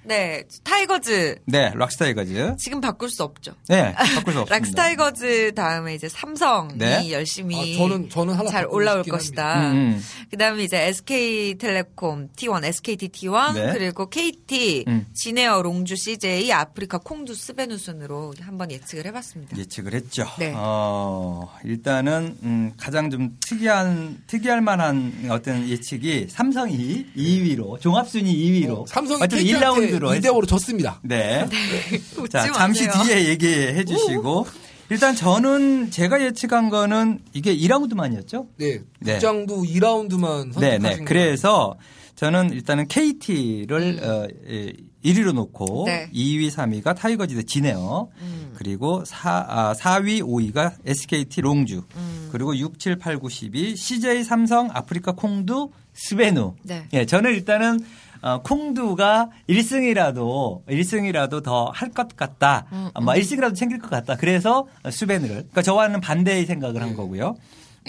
네. 타이거즈 네, 락스타이거즈. 지금 바꿀 수 없죠. 네, 바꿀 수 없습니다. 락스타이거즈 다음에 이제 삼성이 네. 열심히 아, 저는 저는 하나 잘 올라올 것이다. 음, 음. 그다음에 이제 SK텔레콤 T1, SKT T1 네. 그리고 KT, 음. 진에어, 롱주, CJ, 아프리카 콩두, 스베누 순으로 한번 예측을 해봤습니다. 예측을 했죠. 네. 어, 일단은 음, 가장 좀 특이한 특이할 만한 어떤 예측이 삼성이 2위로 종합 순위 2위로 어, 삼성이 어쨌든 KT한테 1라운드 로 2대 5로 졌습니다. 네. 웃지 자, 잠시. 뒤에 얘기해 주시고 일단 저는 제가 예측한 거는 이게 2라운드만이었죠? 네. 네. 국장도 2라운드만 네, 선택하신 네. 거예요. 그래서 저는 일단은 KT를 어, 예, 1위로 놓고 네. 2위, 3위가 타이거즈 대 진에어 음. 그리고 4, 아, 4위, 5위가 SKT 롱주 음. 그리고 6, 7, 8, 9, 10이 CJ 삼성, 아프리카 콩두, 스베누. 네. 예, 저는 일단은 어, 콩두가 1승이라도 1승이라도 더 할 것 같다. 음, 뭐 1승이라도 챙길 것 같다. 그래서 스베누를. 그러니까 저와는 반대의 생각을 한 네. 거고요.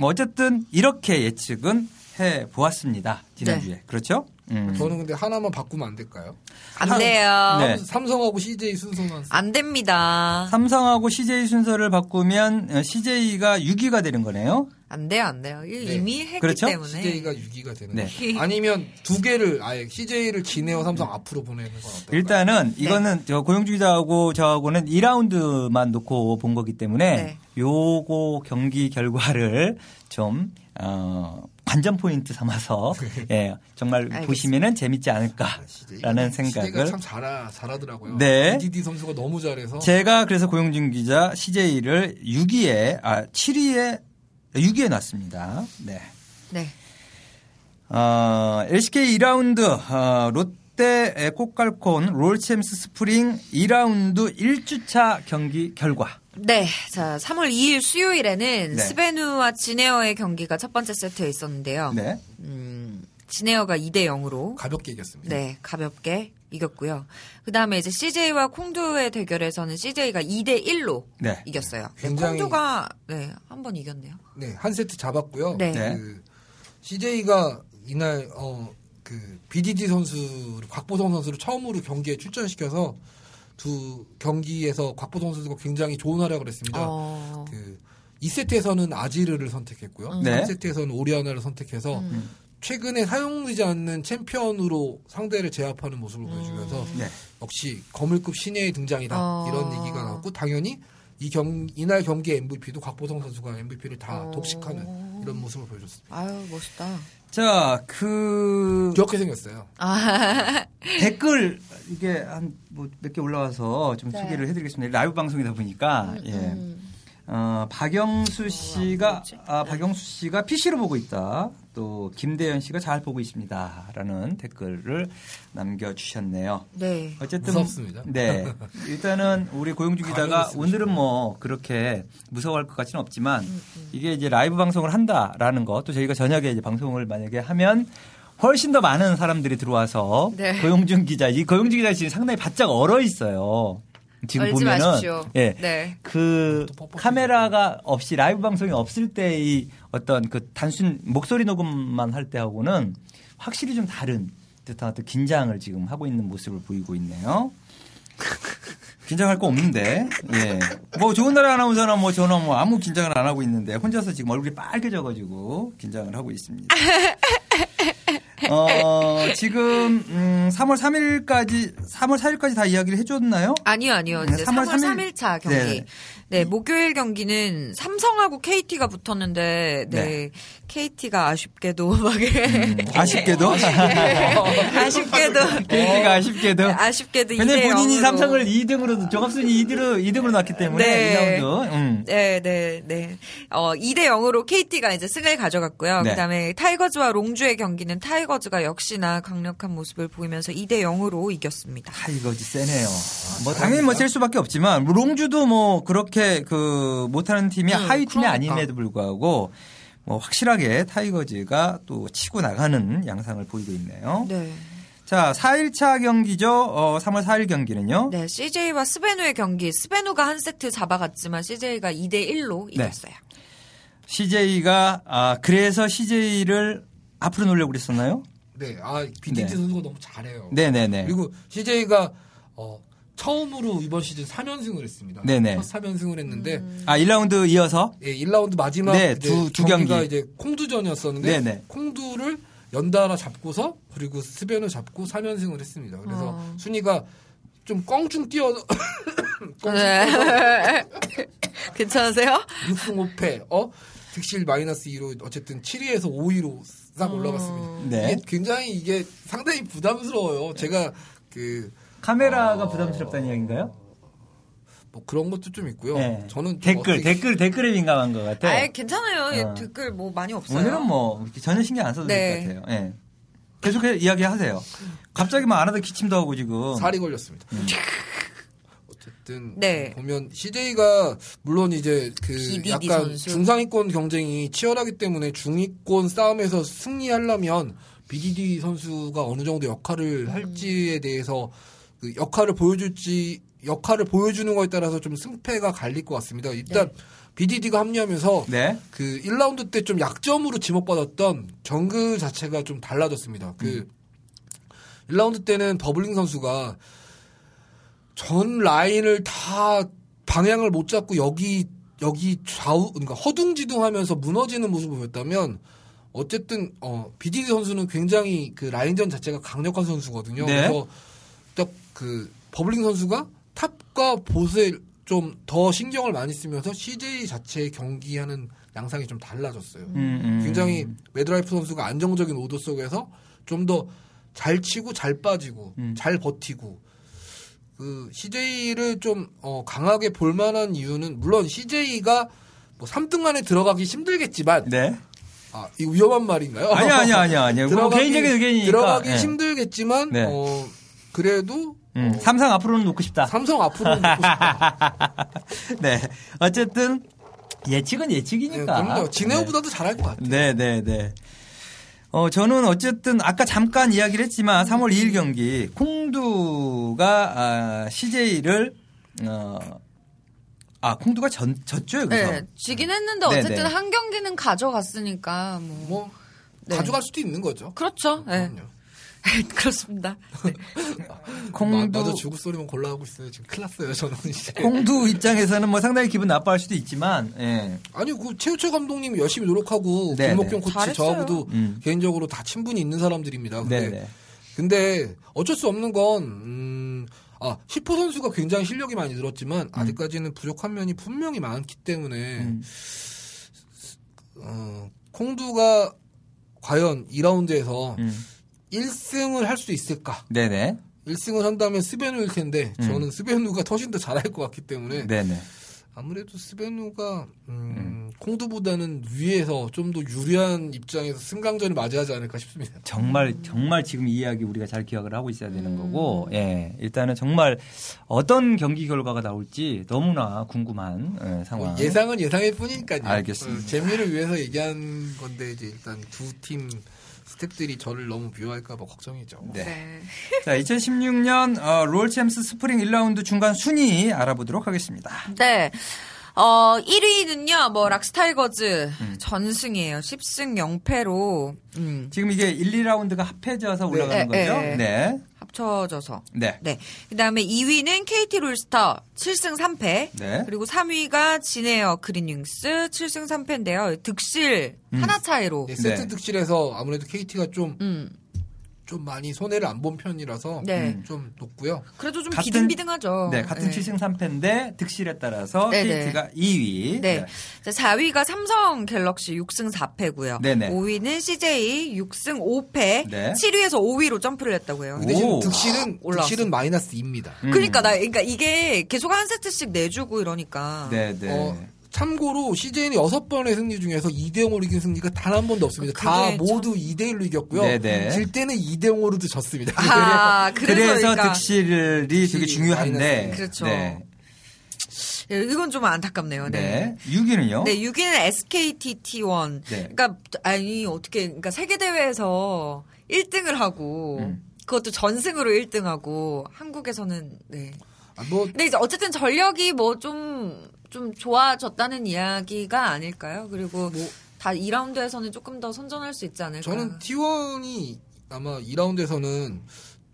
뭐 어쨌든 이렇게 예측은 해 보았습니다. 지난주에. 그렇죠? 음. 저는 근데 하나만 바꾸면 안 될까요? 안 돼요. 네. 삼성하고 CJ 순서만 안 됩니다. 삼성하고 CJ 순서를 바꾸면 CJ가 6위가 되는 거네요. 안 돼요, 안 돼요. 네. 이미 했기 그렇죠? 때문에. CJ가 6위가 되는 네. 거죠. 아니면 두 개를 아예 CJ를 지네어 삼성 앞으로 보내는 건 어떨까요? 일단은 이거는 저 고용주 기자하고 저하고는 2라운드만 놓고 본 거기 때문에 네. 요거 경기 결과를 좀 어, 관전 포인트 삼아서 예, 정말 알겠습니다. 보시면은 재밌지 않을까라는 아, CJ가 생각을 참 잘하, 잘하더라고요. 네. BDD 선수가 너무 잘해서 제가 그래서 고용준 기자 CJ를 6위에 아 7위에 6위에 놨습니다. 네. 네. 어, LCK 2라운드 어, 롯데 꼬깔콘 롤챔스 스프링 2라운드 1주차 경기 결과. 네. 자, 3월 2일 수요일에는 네. 스베누와 지네어의 경기가 첫 번째 세트에 있었는데요. 네. 음, 지네어가 2대 0으로 가볍게 이겼습니다. 네, 가볍게 이겼고요. 그다음에 이제 CJ와 콩두의 대결에서는 CJ가 2대 1로 네. 이겼어요. 네, 굉장히- 콩두가 네, 한 번 이겼네요. 네, 한 세트 잡았고요. 네. 네. 그 CJ가 이날 어 그 BDD 선수를 곽보성 선수를 처음으로 경기에 출전시켜서 두 경기에서 곽보성 선수가 굉장히 좋은 활약을 했습니다. 어. 그 2세트에서는 아지르를 선택했고요. 음. 네. 3세트에서는 오리아나를 선택해서 음. 최근에 사용되지 않는 챔피언으로 상대를 제압하는 모습을 보여주면서 네. 역시 거물급 신예의 등장이다 어. 이런 얘기가 나왔고 당연히 이 경 이날 경기 MVP도 곽보성 선수가 MVP를 다 어. 독식하는 이런 모습을 보여줬습니다. 아유 멋있다. 자, 그 귀엽게 생겼어요. 아, 댓글 이게 한 뭐 몇 개 올라와서 좀 네. 소개를 해드리겠습니다. 라이브 방송이다 보니까 예. 음. 어, 박영수 씨가? 아, 박영수 씨가 PC로 보고 있다. 또 김대현 씨가 잘 보고 있습니다라는 댓글을 남겨주셨네요. 네. 어쨌든 무섭습니다. 네, 일단은 우리 고용주 기자가 오늘은 뭐 그렇게 무서워할 것 같지는 없지만 이게 이제 라이브 방송을 한다라는 거또 저희가 저녁에 이제 방송을 만약에 하면 훨씬 더 많은 사람들이 들어와서 네. 고용준 기자, 이 고용준 기자 지금 상당히 바짝 얼어 있어요. 지금 얼지 보면은 마십시오. 예, 네. 그. 카메라가 없이 라이브 방송이 없을 때의 어떤 그 단순 목소리 녹음만 할 때하고는 확실히 좀 다른 듯한 어떤 긴장을 지금 하고 있는 모습을 보이고 있네요. 긴장할 거 없는데, 예. 뭐 좋은 나라 아나운서나 뭐 저는 뭐 아무 긴장을 안 하고 있는데 혼자서 지금 얼굴이 빨개져 가지고 긴장을 하고 있습니다. 어, 지금, 음, 3월 3일까지, 3월 4일까지 다 이야기를 해줬나요? 아니요, 아니요. 네, 이제 3월 3월 3일 3일 차 경기. 네. 네. 목요일 경기는 삼성하고 KT가 붙었는데, 네. 네. KT가 아쉽게도 막 음, 아쉽게도. 아쉽게도 KT가 아쉽게도. 아쉽게도 왜냐면 2대 본인이 0으로. 삼성을 2등으로, 종합순위 2등으로, 2등으로 놨기 때문에, 네. 2라운드. 음. 네, 네, 네. 어, 2대 0으로 KT가 이제 승을 가져갔고요. 네. 그다음에 타이거즈와 롱주의 경기는 타이거즈 가 역시나 강력한 모습을 보이면서 2대 0으로 이겼습니다. 아, 타이거즈 세네요. 뭐 당연히 뭐 셀 수밖에 없지만 롱주도 뭐 그렇게 그 못하는 팀이 음, 하위 팀이 그러니까. 아님에도 불구하고 뭐 확실하게 타이거즈가 또 치고 나가는 양상을 보이고 있네요. 네. 자, 4일차 경기죠. 어, 3월 4일 경기는요. 네, CJ와 스베누의 경기. 스베누가 한 세트 잡아갔지만 CJ가 2대 1로 네. 이겼어요. CJ가 아 그래서 CJ를 앞으로 놓으려고 그랬었나요? 네, 아 BDT 네. 선수가 너무 잘해요. 네, 네, 네. 그리고 CJ가 어, 처음으로 이번 시즌 3연승을 했습니다. 네네. 첫 3연승을 했는데 아, 1라운드 이어서 예, 1라운드 마지막 네, 두- 두 경기가 경기. 이제 콩두전이었었는데 네네. 콩두를 연달아 잡고서 그리고 스벤을 잡고 3연승을 했습니다. 그래서 어. 순위가 좀 껑충 뛰어 네. 괜찮으세요? 6승 5패 어 득실 마이너스 2로 어쨌든 7위에서 5위로 싹 어. 올라갔습니다. 네. 이게 굉장히 이게 상당히 부담스러워요. 제가 그 카메라가 부담스럽다는 이야기인가요? 뭐 그런 것도 좀 있고요. 네. 저는 좀 댓글, 어떻게- 댓글, 댓글에 민감한 것 같아. 아예 괜찮아요. 예, 어. 댓글 뭐 많이 없어요. 오늘은 뭐 이렇게 전혀 신경 안 써도 네. 될것 같아요. 예. 계속 이야기하세요. 갑자기 막 안 하다 기침도 하고 지금. 살이 걸렸습니다. 음. 어쨌든 네. 보면 CJ가 물론 이제 그 BDD 약간 선수. 중상위권 경쟁이 치열하기 때문에 중위권 싸움에서 승리하려면 BDD 선수가 어느 정도 역할을 할지에 대해서 그 역할을 보여줄지 역할을 보여주는 거에 따라서 좀 승패가 갈릴 것 같습니다. 일단 BDD가 합류하면서 네. 그 1라운드 때 좀 약점으로 지목받았던 정글 자체가 좀 달라졌습니다. 그 1라운드 때는 버블링 선수가 전 라인을 다 방향을 못 잡고 여기 여기 좌우 그러니까 허둥지둥하면서 무너지는 모습을 보였다면 어쨌든 어 BDD 선수는 굉장히 그 라인전 자체가 강력한 선수거든요. 네. 그래서 딱그 버블링 선수가 탑과 보스에 좀 더 신경을 많이 쓰면서 CJ 자체의 경기하는 양상이 좀 달라졌어요. 음, 음. 굉장히 매드라이프 선수가 안정적인 오더 속에서 좀 더 잘 치고 잘 빠지고 음. 잘 버티고 그 CJ를 좀 어, 강하게 볼 만한 이유는 물론 CJ가 뭐 3등 안에 들어가기 힘들겠지만 네. 아, 이 위험한 말인가요? 아니야, 아니야, 아니야, 아니야. 뭐 들어가기- 개인적인 의견이니까. 들어가기 예. 힘들겠지만 네. 어, 그래도 음, 어, 삼성 앞으로는 놓고 싶다. 삼성 앞으로 놓고 싶다. 네. 어쨌든 예측은 네, 예측이니까. 그럼요. 진에오보다도 잘할 것 같아요. 네, 네, 네. 어, 저는 어쨌든 아까 잠깐 이야기를 했지만 3월 2일 경기 콩두가 아, CJ를 어, 아, 콩두가 전, 졌죠, 여기서. 네, 지긴 했는데 네, 어쨌든 네. 한 경기는 가져갔으니까 뭐. 뭐 네. 가져갈 수도 있는 거죠. 그렇죠. 네. 그럼요. 그렇습니다. 콩두 나도 죽을 소리만 골라하고 있어요. 지금 큰일 났어요, 저는 이제. 콩두 입장에서는 뭐 상당히 기분 나빠할 수도 있지만 예. 아니, 그 최우철 감독님이 열심히 노력하고 네, 김목경 네. 코치 잘했어요. 저하고도 음. 개인적으로 다 친분이 있는 사람들입니다. 근데, 네, 네. 근데 어쩔 수 없는 건 음, 아, 히포 선수가 굉장히 실력이 많이 늘었지만 아직까지는 부족한 면이 분명히 많기 때문에 음. 어, 콩두가 과연 2라운드에서 음. 1승을 할 수 있을까? 네, 네. 1승을 한다면 스베누일 텐데 음. 저는 스베누가 훨씬 더 잘할 것 같기 때문에 네, 네. 아무래도 스베누가 음, 콩두보다는 위에서 좀 더 유리한 입장에서 승강전을 맞이하지 않을까 싶습니다. 정말 정말 지금 이 이야기 우리가 잘 기억을 하고 있어야 되는 거고 예 일단은 정말 어떤 경기 결과가 나올지 너무나 궁금한 예, 상황 뭐 예상은 예상일 뿐이니까요. 알겠습니다. 어, 재미를 위해서 얘기한 건데 이제 일단 두팀 스탭들이 저를 너무 미워할까봐 걱정이죠. 네. 네. 자 2016년 어, 롤챔스 스프링 1라운드 중간 순위 알아보도록 하겠습니다 네. 어, 1위는요, 뭐, 락스타이거즈 음. 전승이에요. 10승 0패로, 음, 지금 이게 1, 2라운드가 합해져서 올라가는 네, 거죠 네. 네 합쳐져서. 네. 네. 그 다음에 2위는 KT 롤스터 7승 3패. 네. 그리고 3위가 진에어 그린윙스 7승 3패인데요. 득실 음. 하나 차이로. 네, 세트 네. 득실에서 아무래도 KT가 좀, 음. 좀 많이 손해를 안 본 편이라서 네. 좀 높고요. 그래도 좀 같은- 비등비등하죠. 네, 같은 네. 7승 3패인데 득실에 따라서 네, 네. KT가 2위. 네. 자, 4위가 삼성 갤럭시 6승 4패고요. 네네. 5위는 CJ 6승 5패. 네. 7위에서 5위로 점프를 했다고 해요. 그 대신 오. 득실은, 올라왔어. 득실은 마이너스 2입니다. 음. 그러니까 나 그러니까 이게 계속 한 세트씩 내주고 이러니까. 네, 네. 어, 참고로 CJ는 여섯 번의 승리 중에서 2대 0으로 이긴 승리가 단 한 번도 없습니다. 다 모두 2대 1로 이겼고요. 네네. 질 때는 2대 0으로도 졌습니다. 아, 그래서, 그래서 그러니까 득실이 되게 중요한데. 그렇죠. 네. 예, 이건 좀 안타깝네요. 네. 네. 6위는요? 네, 6위는 SKT T1. 네. 그러니까 아니 어떻게 그러니까 세계 대회에서 1등을 하고 음. 그것도 전승으로 1등하고 한국에서는 네. 아, 뭐 근데 이제 어쨌든 전력이 뭐좀좀 좋아졌다는 이야기가 아닐까요? 그리고 다 2라운드에서는 조금 더 선전할 수 있지 않을까? 저는 T1이 아마 2라운드에서는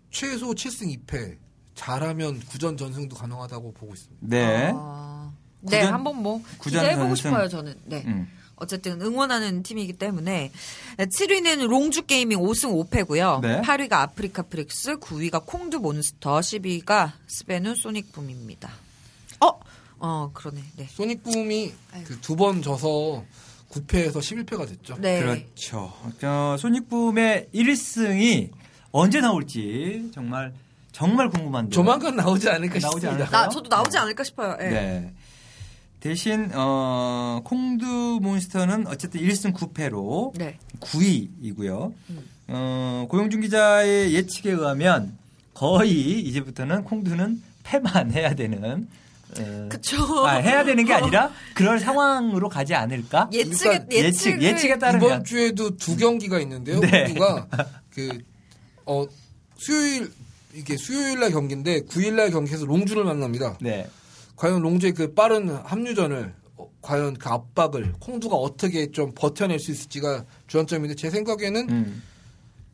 최소 7승 2패 잘하면 구전 전승도 가능하다고 보고 있습니다. 네. 아, 네, 구전- 한번 뭐 구전 기대해 보고 전승. 싶어요, 저는. 네. 음. 어쨌든 응원하는 팀이기 때문에 7위는 롱주 게이밍 5승 5패고요. 네. 8위가 아프리카 프릭스, 9위가 콩두 몬스터, 10위가 스베누 소닉붐입니다. 어, 어 그러네. 네. 소닉붐이. 그 두 번 져서 9패에서 11패가 됐죠. 네. 그렇죠. 어, 손익붐의 1승이 언제 나올지 정말 정말 궁금한데. 조만간 나오지 않을까 나오지 싶습니다. 않을까요? 나 저도 나오지 않을까 싶어요. 네. 네. 대신 어, 콩두 몬스터는 어쨌든 1승 9패로 네. 9위이고요. 음. 어, 고용준 기자의 예측에 의하면 거의 이제부터는 콩두는 패만 해야 되는 어, 그쵸. 아, 해야 되는 게 아니라 그럴 상황으로 가지 않을까? 예측에 그러니까 예측 예측에 따르면 이번 주에도 두 경기가 있는데요. 네. 모두가 그 어, 수요일 이게 수요일 날 경기인데 9일 날 경기에서 롱주를 만납니다. 네. 과연 롱주의 그 빠른 합류전을 어, 과연 그 압박을 콩두가 어떻게 좀 버텨낼 수 있을지가 주안점인데 제 생각에는 음,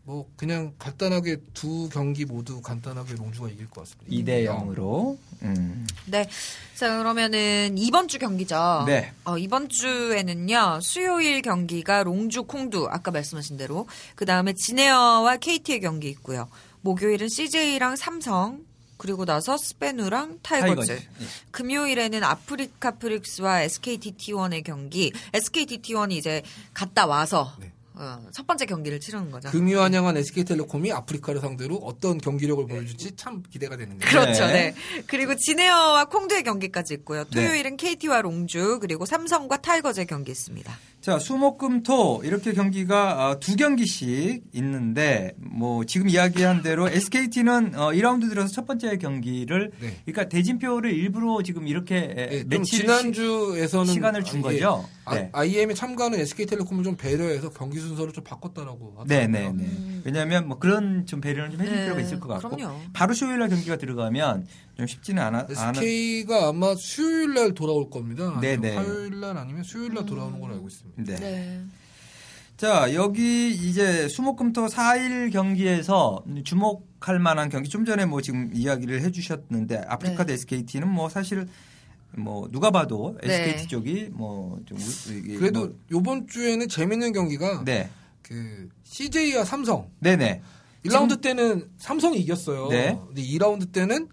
뭐 그냥 간단하게 두 경기 모두 간단하게 롱주가 이길 것 같습니다. 2대 0으로. 음. 네. 자, 그러면은 이번 주 경기죠. 네. 어, 이번 주에는요, 수요일 경기가 롱주 콩두, 아까 말씀하신 대로. 그 다음에 진에어와 KT의 경기 있고요. 목요일은 CJ랑 삼성, 그리고 나서 스베누랑 타이거즈. 타이거즈. 예. 금요일에는 아프리카 프릭스와 SKT T1의 경기. SKT T1이 이제 갔다 와서 네. 어, 첫 번째 경기를 치르는 거죠. 금유 한양한 SK텔레콤이 아프리카를 상대로 어떤 경기력을 보여줄지 참 기대가 되는데요. 그렇죠. 네. 네. 그리고 진에어와 콩두의 경기까지 있고요. 토요일은 KT와 롱주 그리고 삼성과 타이거즈의 경기 있습니다. 자, 수목금토 이렇게 경기가 어, 두 경기씩 있는데 뭐 지금 이야기한 대로 SKT는 어, 2라운드 들어서 첫 번째 경기를 네. 그러니까 대진표를 일부러 지금 이렇게 에, 예, 좀 매치를 지난주에서는 시간을 준 아, 예. 거죠? 아, 네. IM에 참가하는 SK텔레콤을 좀 배려해서 경기 순서를 좀 바꿨다라고 하더라고요. 네, 네, 네. 왜냐하면 뭐 그런 좀 배려를 좀 해줄 네, 필요가 있을 것 같고 그럼요. 바로 수요일날 경기가 들어가면 좀 쉽지는 않아. SK가 아마 수요일 날 돌아올 겁니다. 네, 아니면 네. 화요일 날 아니면 수요일 날 돌아오는 걸로 알고 있습니다. 네. 자, 여기 이제 수목금토 4일 경기에서 주목할 만한 경기 좀 전에 뭐 지금 이야기를 해 주셨는데 아프리카 대 SKT는 뭐 사실 뭐 누가 봐도 네. SKT 쪽이 뭐 좀 그래도 뭐 요번 주에는 재밌는 경기가 네. 그 CJ와 삼성 네네. 1라운드 때는 삼성이 이겼어요. 네. 근데 2라운드 때는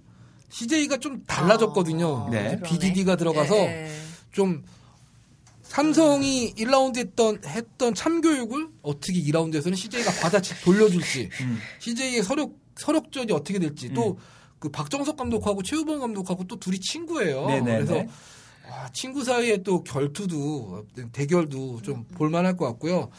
CJ가 좀 달라졌거든요. 아, 네. BDD가 들어가서 네. 좀 삼성이 1라운드 했던 했던 참교육을 어떻게 2라운드에서는 CJ가 받아치 돌려줄지 음. CJ의 서력 서력전이 어떻게 될지 또그 박정석 감독하고 최우범 감독하고 또 둘이 친구예요. 네네네. 그래서 아, 친구 사이에 또 결투도 대결도 좀 볼만할 것 같고요.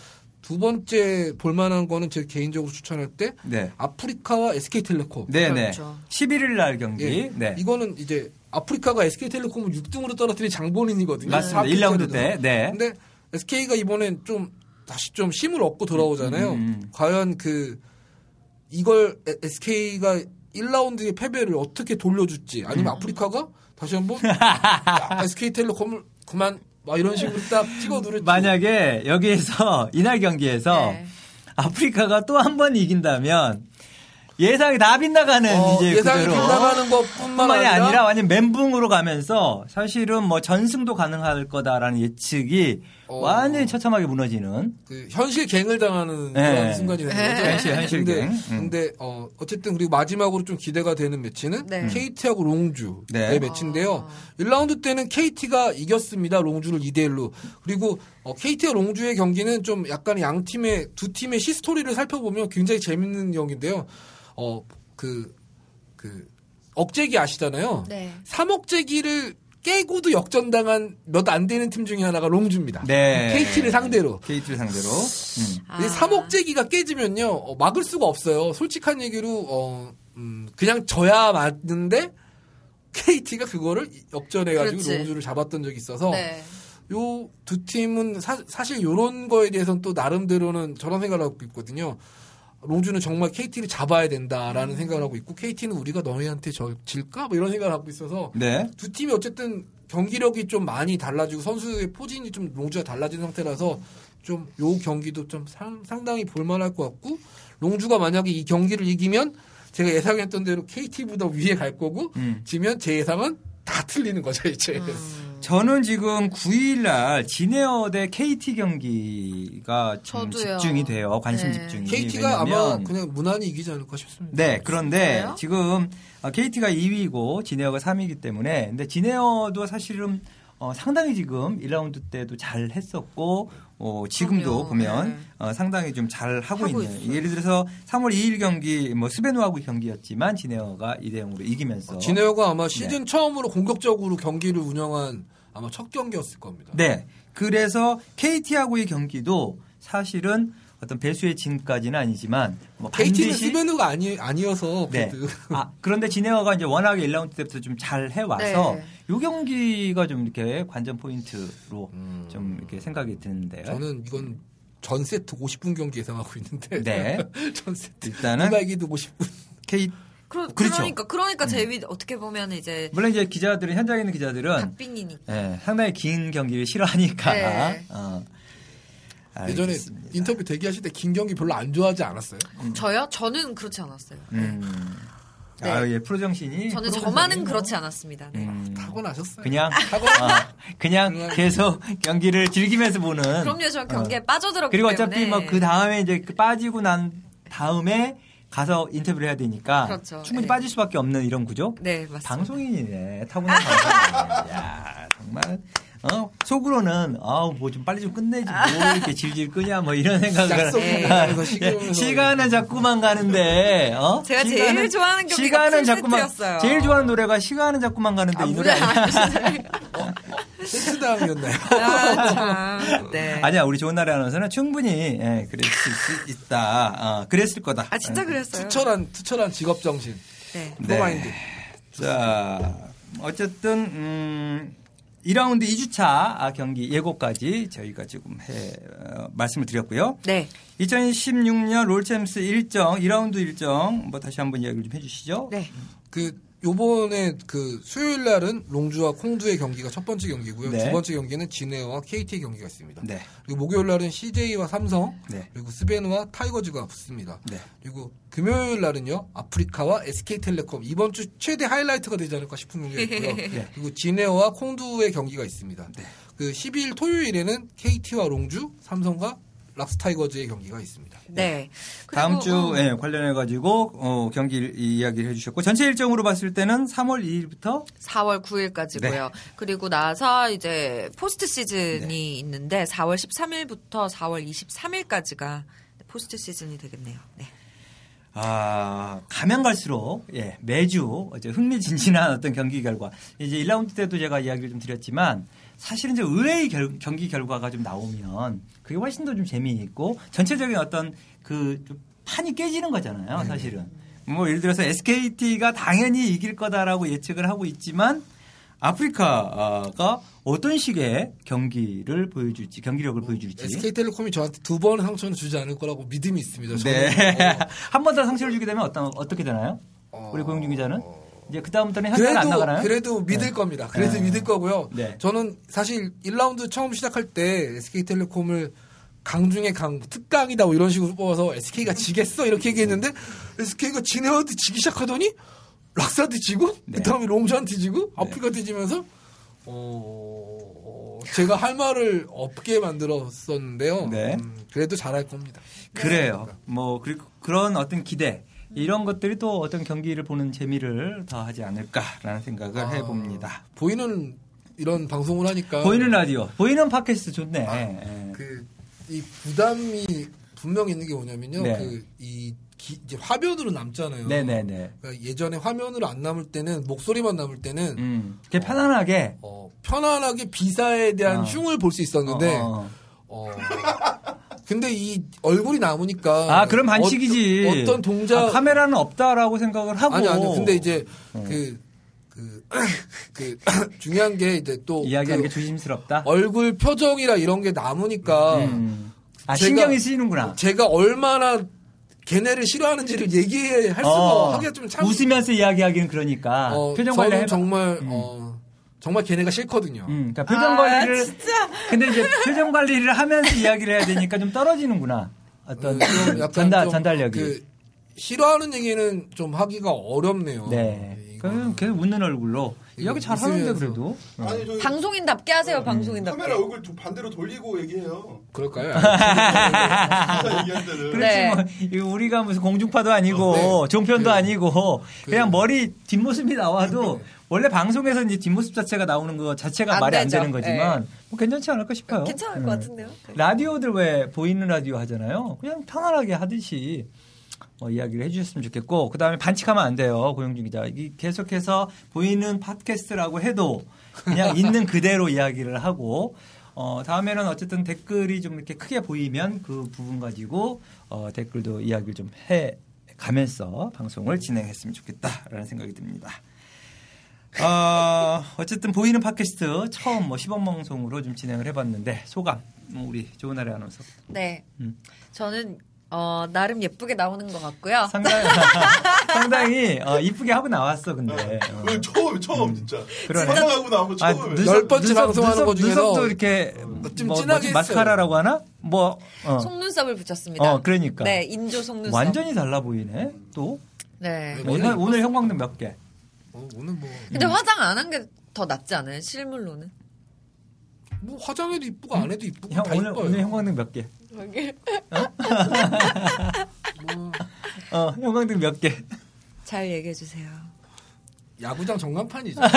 두 번째 볼만한 거는 제 개인적으로 추천할 때 네. 아프리카와 SK텔레콤. 네네. 그렇죠. 11일 날 경기. 예. 네. 이거는 이제 아프리카가 SK텔레콤을 6등으로 떨어뜨린 장본인이거든요. 맞습니다. 1라운드 때. 네. 근데 SK가 이번엔 좀 다시 좀 힘을 얻고 돌아오잖아요. 음, 음, 음. 과연 그 이걸 SK가 1라운드의 패배를 어떻게 돌려줄지 아니면 음. 아프리카가 다시 한번 야, SK텔레콤을 그만 막 이런 식으로 딱 찍어 누를지 만약에 여기에서 이날 경기에서 네. 아프리카가 또 한 번 이긴다면 예상이 다 빗나가는 어, 이제 예상이 그대로 빗나가는 것뿐만 뿐만이 아니라, 아니라 완전 멘붕으로 가면서 사실은 뭐 전승도 가능할 거다라는 예측이 어. 완전히 처참하게 무너지는 그 현실 갱을 당하는 네. 그런 순간이 되는 거죠. 현실, 현실 근데, 갱. 음. 근데 어 어쨌든 그리고 마지막으로 좀 기대가 되는 매치는 네. KT하고 롱주의 네. 매치인데요. 1라운드 때는 KT가 이겼습니다. 롱주를 2대 1로. 그리고 어, KT와 롱주의 경기는 좀 약간 양 팀의 두 팀의 시스토리를 살펴보면 굉장히 재밌는 경기인데요. 어그그 그 억제기 아시잖아요. 네. 3억제기를 깨고도 역전당한 몇 안 되는 팀 중에 하나가 롱주입니다. 네. KT를 상대로. KT를 상대로. 음. 아. 근데 3억제기가 깨지면요 어, 막을 수가 없어요. 솔직한 얘기로 어, 음, 그냥 져야 맞는데 KT가 그거를 역전해가지고 그렇지. 롱주를 잡았던 적이 있어서 네. 요 두 팀은 사, 실 요런 거에 대해서는 또 나름대로는 저런 생각을 하고 있거든요. 롱주는 정말 KT를 잡아야 된다라는 음. 생각을 하고 있고 KT는 우리가 너희한테 져, 질까? 뭐 이런 생각을 하고 있어서 네. 두 팀이 어쨌든 경기력이 좀 많이 달라지고 선수의 포진이 좀 롱주가 달라진 상태라서 좀 요 경기도 좀 상, 상당히 볼만할 것 같고 롱주가 만약에 이 경기를 이기면 제가 예상했던 대로 KT보다 위에 갈 거고 음. 지면 제 예상은 다 틀리는 거죠 이제. 저는 지금 9일 날 진에어 대 KT 경기가 좀 저도요. 집중이 돼요. 관심 네. 집중이. KT가 아마 그냥 무난히 이기지 않을까 싶습니다. 네, 그런데 그래요? 지금 KT가 2위고 진에어가 3위이기 때문에 근데 진에어도 사실은 어, 상당히 지금 1라운드 때도 잘 했었고 어, 지금도 그럼요. 보면 네. 어, 상당히 좀 잘 하고, 하고 있는 있어요. 예를 들어서 3월 2일 경기 뭐 스베누하고 경기였지만 진에어가 2대 0으로 이기면서 진에어가 아마 시즌 처음으로 공격적으로 경기를 운영한 아마 첫 경기였을 겁니다. 네. 그래서 KT하고의 경기도 사실은 어떤 배수의 진까지는 아니지만 뭐 KT는 반드시 스베누가 아니 아니어서 네. 아, 그런데 진에어가 이제 워낙에 1라운드 때부터 좀 잘 해와서 네. 요 경기가 좀 이렇게 관전 포인트로 좀 이렇게 생각이 드는데요. 음. 저는 이건 전 세트 50분 경기 예상하고 있는데 네. 전 세트 일단은 누가 이기도 50분 K 그러, 그렇죠. 그러니까 그러니까 재미 어떻게 보면 이제 물론 이제 기자들은 현장에 있는 기자들은 박빙이니까. 예, 상당히 긴 경기를 싫어하니까 네. 어, 예전에 알겠습니다. 인터뷰 대기하실 때 긴 경기 별로 안 좋아하지 않았어요? 저요? 저는 그렇지 않았어요. 음. 네. 아, 예, 프로 정신이 저는 저만은. 그렇지 않았습니다. 네. 음, 타고나셨어요. 그냥 타고 어, 그냥 계속 경기를 즐기면서 보는 그럼요, 저 경기에 빠져들었기 그리고 때문에. 어차피 뭐 그 다음에 이제 그 빠지고 난 다음에 가서 인터뷰를 해야 되니까 그렇죠. 충분히 네. 빠질 수밖에 없는 이런 구조. 네, 맞습니다. 방송인이네 타고난 방송인. 야 정말 어 속으로는 아우 뭐 좀 빨리 좀 끝내지 뭐 이렇게 질질 끄냐 뭐 이런 생각을 네. 시끄러우면서 시간은 자꾸만 가는데 어 제가 제일 좋아하는 시간은 자꾸만. 제일 좋아하는 노래가 시간은 자꾸만 가는데 아, 이 노래. 아 니야? 세트당이었나요? 아, 참. 네. 아니야 우리 좋은 날의 아나운서는 충분히 예, 그랬을 수 있다 어, 그랬을 거다 아, 진짜 예. 그랬어요. 투철한 투철한 직업 정신, 네. 프로마인드. 자, 어쨌든 음 2라운드 2주차 경기 예고까지 저희가 지금 해 어, 말씀을 드렸고요. 네. 2016년 롤챔스 일정 2라운드 일정 뭐 다시 한번 이야기를 좀 해주시죠. 네. 그 요번에 그 수요일 날은 롱주와 콩두의 경기가 첫 번째 경기고요. 네. 두 번째 경기는 진에어와 KT의 경기가 있습니다. 네. 그리고 목요일 날은 CJ와 삼성, 네. 그리고 스베누와 타이거즈가 붙습니다. 네. 그리고 금요일 날은요 아프리카와 SK텔레콤 이번 주 최대 하이라이트가 되지 않을까 싶은 경기가 있고요. 네. 그리고 진에어와 콩두의 경기가 있습니다. 그 12일 토요일에는 KT와 롱주, 삼성과 락스타이거즈의 경기가 있습니다. 네. 다음 그리고, 주 음, 예, 관련해 가지고 어, 경기 이야기를 해주셨고 전체 일정으로 봤을 때는 3월 2일부터 4월 9일까지고요. 네. 그리고 나서 이제 포스트 시즌이 있는데 4월 13일부터 4월 23일까지가 포스트 시즌이 되겠네요. 네. 아, 가면 갈수록, 예, 매주, 이제 흥미진진한 어떤 경기 결과. 이제 1라운드 때도 제가 이야기를 좀 드렸지만, 사실은 이제 의외의 결- 경기 결과가 좀 나오면, 그게 훨씬 더 좀 재미있고, 전체적인 어떤 그, 좀 판이 깨지는 거잖아요, 사실은. 뭐, 예를 들어서 SKT가 당연히 이길 거다라고 예측을 하고 있지만, 아프리카가 어떤 식의 경기를 보여줄지, 경기력을 보여줄지. SK텔레콤이 저한테 두 번 상처는 주지 않을 거라고 믿음이 있습니다. 네. 어, 한번 더 상처를 주게 되면 어떤, 어떻게 되나요? 어, 우리 고용준 기자는? 이제 그 다음부터는 현장에 안 그래도 나가나요? 그래도 믿을 네. 겁니다. 그래도 네. 믿을 거고요. 네. 저는 사실 1라운드 처음 시작할 때 SK텔레콤을 강 중에 강 특강이다 뭐 이런 식으로 뽑아서 SK가 지겠어 이렇게 얘기했는데 SK가 진해한테 지기 시작하더니 락사한테 지고 네. 그다음에 롱주한테 지고 아프리카한테 지면서 어, 제가 할 말을 없게 만들었었는데요. 네. 음, 그래도 잘할 겁니다. 그래요. 뭐 그리고 그런 어떤 기대 이런 것들이 또 어떤 경기를 보는 재미를 더하지 않을까라는 생각을 아, 해봅니다. 보이는 이런 방송을 하니까 보이는 라디오, 보이는 팟캐스트 좋네. 예. 그이 부담이 분명 있는 게 뭐냐면요. 네. 그이 이제 화면으로 남잖아요. 네네네. 그러니까 예전에 화면으로 안 남을 때는 목소리만 남을 때는 음, 이렇게 편안하게. 어, 편안하게 비사에 대한 어. 흉을 볼 수 있었는데 어, 어. 근데 이 얼굴이 남으니까 아, 그럼 반칙이지. 어떤, 어떤 동작 아, 카메라는 없다라고 생각을 하고. 아니 아니요. 근데 이제 어. 그 그, 그, 중요한 게 이제 또. 이야기하는 그 게 조심스럽다. 얼굴 표정이라 이런 게 남으니까. 음. 아, 제가- 신경이 쓰이는구나. 제가 얼마나 걔네를 싫어하는지를 얘기할 수가 어, 하기가 좀 참. 웃으면서 이야기하기는 그러니까 어, 표정 관리 해봐. 정말, 음. 어, 정말 걔네가 싫거든요. 음, 그러니까 표정 아, 관리를 진짜. 근데 이제 표정 관리를 하면서 이야기를 해야 되니까 좀 떨어지는구나. 어떤 어, 전달 좀 전달력이. 그 싫어하는 얘기는 좀 하기가 어렵네요. 네. 그럼 계속 웃는 얼굴로 이야기 잘 하는데. 그래도. 아니 저기 방송인답게 하세요, 음. 방송인답게. 카메라 얼굴 두 반대로 돌리고 얘기해요. 그럴까요? 그렇지 네. 뭐 우리가 무슨 공중파도 아니고 네. 종편도 그- 아니고 그냥 그- 머리 뒷모습이 나와도 원래 방송에서 이제 뒷모습 자체가 나오는 거 자체가 안 말이 안 되죠. 되는 거지만 뭐 괜찮지 않을까 싶어요. 괜찮을 음. 것 같은데요. 네. 라디오들 왜 보이는 라디오 하잖아요. 그냥 편안하게 하듯이 뭐 이야기를 해주셨으면 좋겠고 그 다음에 반칙하면 안 돼요 고영준 기자. 이 계속해서 보이는 팟캐스트라고 해도 그냥 있는 그대로 이야기를 하고 어 다음에는 어쨌든 댓글이 좀 이렇게 크게 보이면 그 부분 가지고 어 댓글도 이야기를 좀 해 가면서 방송을 진행했으면 좋겠다라는 생각이 듭니다. 어, 어쨌든 보이는 팟캐스트 처음 뭐 시범 방송으로 좀 진행을 해봤는데 소감 뭐 우리 좋은 날의 아나운서 네. 음. 저는 어, 나름 예쁘게 나오는 것 같고요. 상당히 상당히 어, 이쁘게 하고 나왔어 근데 어. 그 처음 처음 진짜. 그러네. 나면 아, 처음에. 눈썹, 열 번째 눈썹, 방송하는 거 중에서 눈썹도 이렇게 좀 뭐, 진하게? 마스카라라고 하나 뭐 어. 속눈썹을 붙였습니다. 어, 그러니까. 네, 인조 속눈썹. 완전히 달라 보이네 또 네. 네. 오늘 오늘 형광등 몇 개? 어, 오늘 뭐, 근데 화장 안 한 게 더 낫지 않아요? 실물로는. 뭐 화장해도 이쁘고 안 해도 이쁘고 형 다 오늘 이뻐요. 오늘 형광등 몇 개? 뭐, 어 형광등 몇 개? 잘 얘기해 주세요. 야구장 전광판이죠.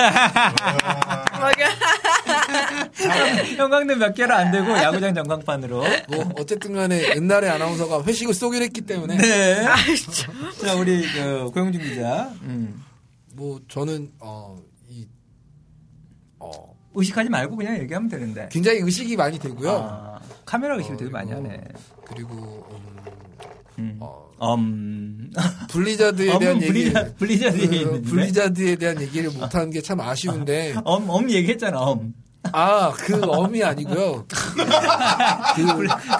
형광등 몇 개로 안 되고 야구장 전광판으로. 뭐 어쨌든 간에 옛날에 아나운서가 회식을 쏘기로 했기 때문에 네. 자 우리 그 고영준 기자. 음. 뭐 저는 어, 이, 어, 의식하지 말고 그냥 얘기하면 되는데. 굉장히 의식이 많이 되고요. 아, 카메라 의식을 되게 어, 많이 이거 하네. 그리고 음, 음. 어, 엄. 블리자드에 대한 엄은 얘기 블리자, 블리자드에 그. 블리자드에 대한 얘기를 못하는 게 참 아쉬운데 엄, 엄 얘기했잖아, 엄. 아, 그 엄이 아니고요. 그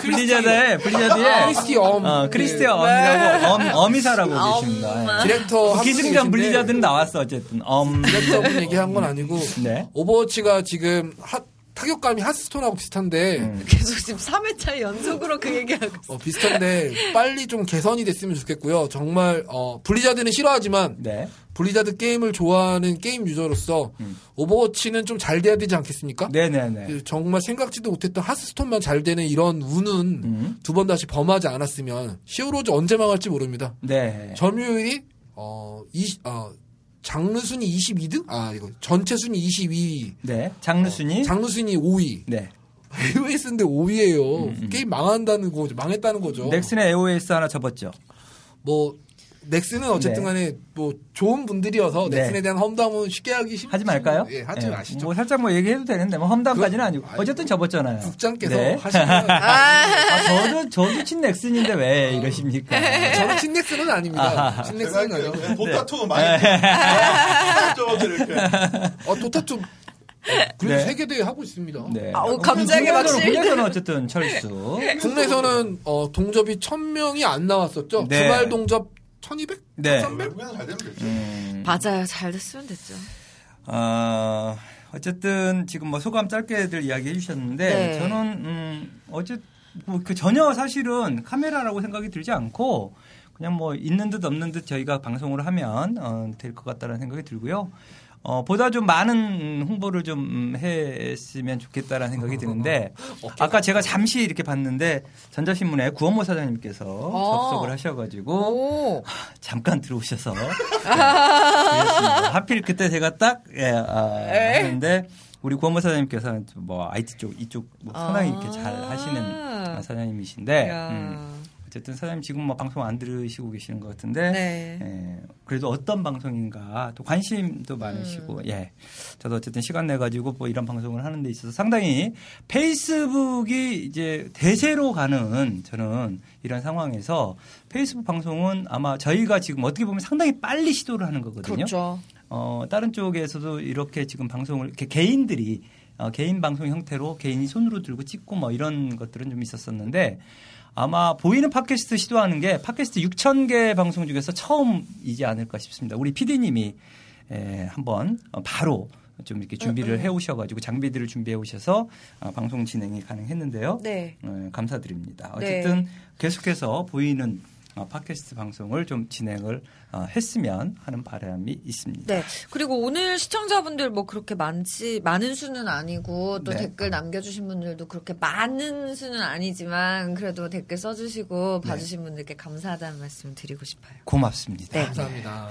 블리자드의 블리자드의 크리스티 엄. 어, 크리스티 그 엄이라고 엄 어미사라고 엄. 계십니다. 예. 디렉터 한 기승전 블리자드는 나왔어 어쨌든 엄. 디렉터분 얘기한 건 아니고 네. 오버워치가 지금 하- 타격감이 하스스톤하고 비슷한데 음. 계속 지금 3회차 연속으로 그 얘기하고 있어. 어, 비슷한데 빨리 좀 개선이 됐으면 좋겠고요. 정말 어, 블리자드는 싫어하지만 네. 블리자드 게임을 좋아하는 게임 유저로서 음. 오버워치는 좀 잘 돼야 되지 않겠습니까? 네네네. 그 정말 생각지도 못했던 하스스톤만 잘 되는 이런 운은 음. 두번 다시 범하지 않았으면 히어로즈 언제 망할지 모릅니다. 네. 점유율이 어, 이, 어 장르 순위 22등? 아 이거 전체 순위 22위. 네. 장르 순위. 장르 순위 5위. 네. AOS인데 5위예요. 음, 음. 게임 망한다는 거죠. 망했다는 거죠. 넥슨의 AOS 하나 접었죠. 뭐 넥슨은 어쨌든 네. 간에 뭐 좋은 분들이어서 네. 넥슨에 대한 험담은 쉽게 하기 쉽 하지 말까요? 예, 하지 예, 마시죠. 뭐 살짝 뭐 얘기해도 되는데 뭐 험담까지는 그- 아니고 아니, 어쨌든 접었잖아요. 국장께서 네. 하시면 아, 저도 저도 친 넥슨인데 왜 이러십니까? 저는 친 넥슨은 아닙니다. 아하. 제가 친넥슨은 할게요. 아니고 네, 도타투 많이 좀 이렇게 어 도타투 그래도 네. 세계 대회 하고 있습니다. 네. 아우, 갑자기 국내에서는- 막 실- 국내에서는 어쨌든 철수. 국내에서는 어, 동접이 1000명이 안 나왔었죠. 네. 주말 동접 1200? 네. 1300? 외국에서 잘 되면 됐죠. 음, 맞아요. 잘 됐으면 됐죠. 어, 어쨌든 지금 뭐 소감 짧게들 이야기해 주셨는데 네. 저는 음, 어째 뭐그 전혀 사실은 카메라라고 생각이 들지 않고 그냥 뭐 있는 듯 없는 듯 저희가 방송을 하면 어, 될것 같다는 생각이 들고요. 어, 보다 좀 많은 홍보를 좀 음, 했으면 좋겠다라는 생각이 드는데 아까 제가 잠시 이렇게 봤는데 전자신문에 구원모 사장님께서 접속을 하셔가지고 오. 잠깐 들어오셔서 네. 하필 그때 제가 딱 예, 아, 에? 하는데 우리 구원모 사장님께서는 뭐 IT 쪽 이쪽 뭐 상당히 이렇게 잘 아. 하시는 사장님이신데 야. 음, 어쨌든 사장님 지금 뭐 방송 안 들으시고 계시는 것 같은데 네. 예, 그래도 어떤 방송인가 또 관심도 음. 많으시고 예 저도 어쨌든 시간 내 가지고 뭐 이런 방송을 하는 데 있어서 상당히 페이스북이 이제 대세로 가는 저는 이런 상황에서 페이스북 방송은 아마 저희가 지금 어떻게 보면 상당히 빨리 시도를 하는 거거든요. 그렇죠. 어, 다른 쪽에서도 이렇게 지금 방송을 이렇게 개인들이 어, 개인 방송 형태로 개인이 손으로 들고 찍고 뭐 이런 것들은 좀 있었었는데 아마 보이는 팟캐스트 시도하는 게 팟캐스트 6천 개 방송 중에서 처음이지 않을까 싶습니다. 우리 PD님이 에, 한번 어, 바로 좀 이렇게 준비를 해 오셔가지고 장비들을 준비해 오셔서 어, 방송 진행이 가능했는데요. 네. 어, 감사드립니다. 네. 어쨌든 계속해서 보이는 어, 팟캐스트 방송을 좀 진행을 어, 했으면 하는 바람이 있습니다. 네. 그리고 오늘 시청자분들 뭐 그렇게 많지, 많은 수는 아니고 또 네. 댓글 남겨주신 분들도 그렇게 많은 수는 아니지만 그래도 댓글 써주시고 네. 봐주신 분들께 감사하다는 말씀 드리고 싶어요. 고맙습니다. 네. 감사합니다.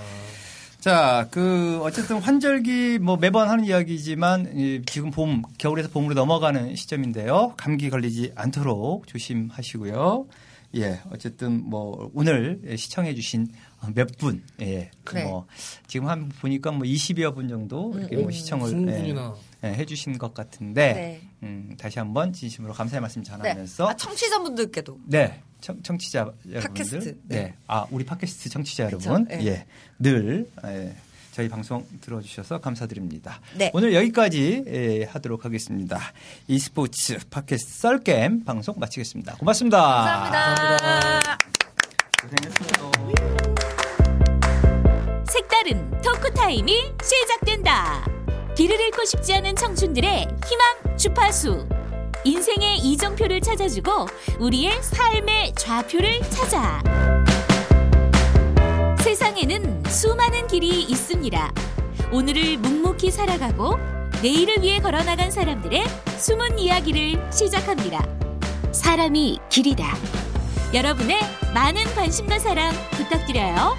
자, 그 어쨌든 환절기 뭐 매번 하는 이야기지만 이 지금 봄, 겨울에서 봄으로 넘어가는 시점인데요. 감기 걸리지 않도록 조심하시고요. 예, 어쨌든 뭐 오늘 시청해 주신 몇 분, 예, 그 네. 뭐 지금 한 보니까 뭐 20여 분 정도 이렇게 뭐 음. 시청을 예, 예, 해 주신 것 같은데, 네. 음, 다시 한번 진심으로 감사의 말씀 네. 전하면서 아, 청취자분들께도. 네. 청, 청취자 여러분들. 팟캐스트, 네. 네. 아, 우리 팟캐스트 청취자 그쵸, 여러분. 예. 예. 늘 예, 저희 방송 들어주셔서 감사드립니다. 네. 오늘 여기까지 예, 하도록 하겠습니다. e스포츠 팟캐스트 썰겜 방송 마치겠습니다. 고맙습니다. 감사합니다. 고생했어요. 색다른 토크 타임이 시작된다. 길을 잃고 싶지 않은 청춘들의 희망 주파수. 인생의 이정표를 찾아주고 우리의 삶의 좌표를 찾아. 세상에는 수많은 길이 있습니다. 오늘을 묵묵히 살아가고 내일을 위해 걸어나간 사람들의 숨은 이야기를 시작합니다. 사람이 길이다. 여러분의 많은 관심과 사랑 부탁드려요.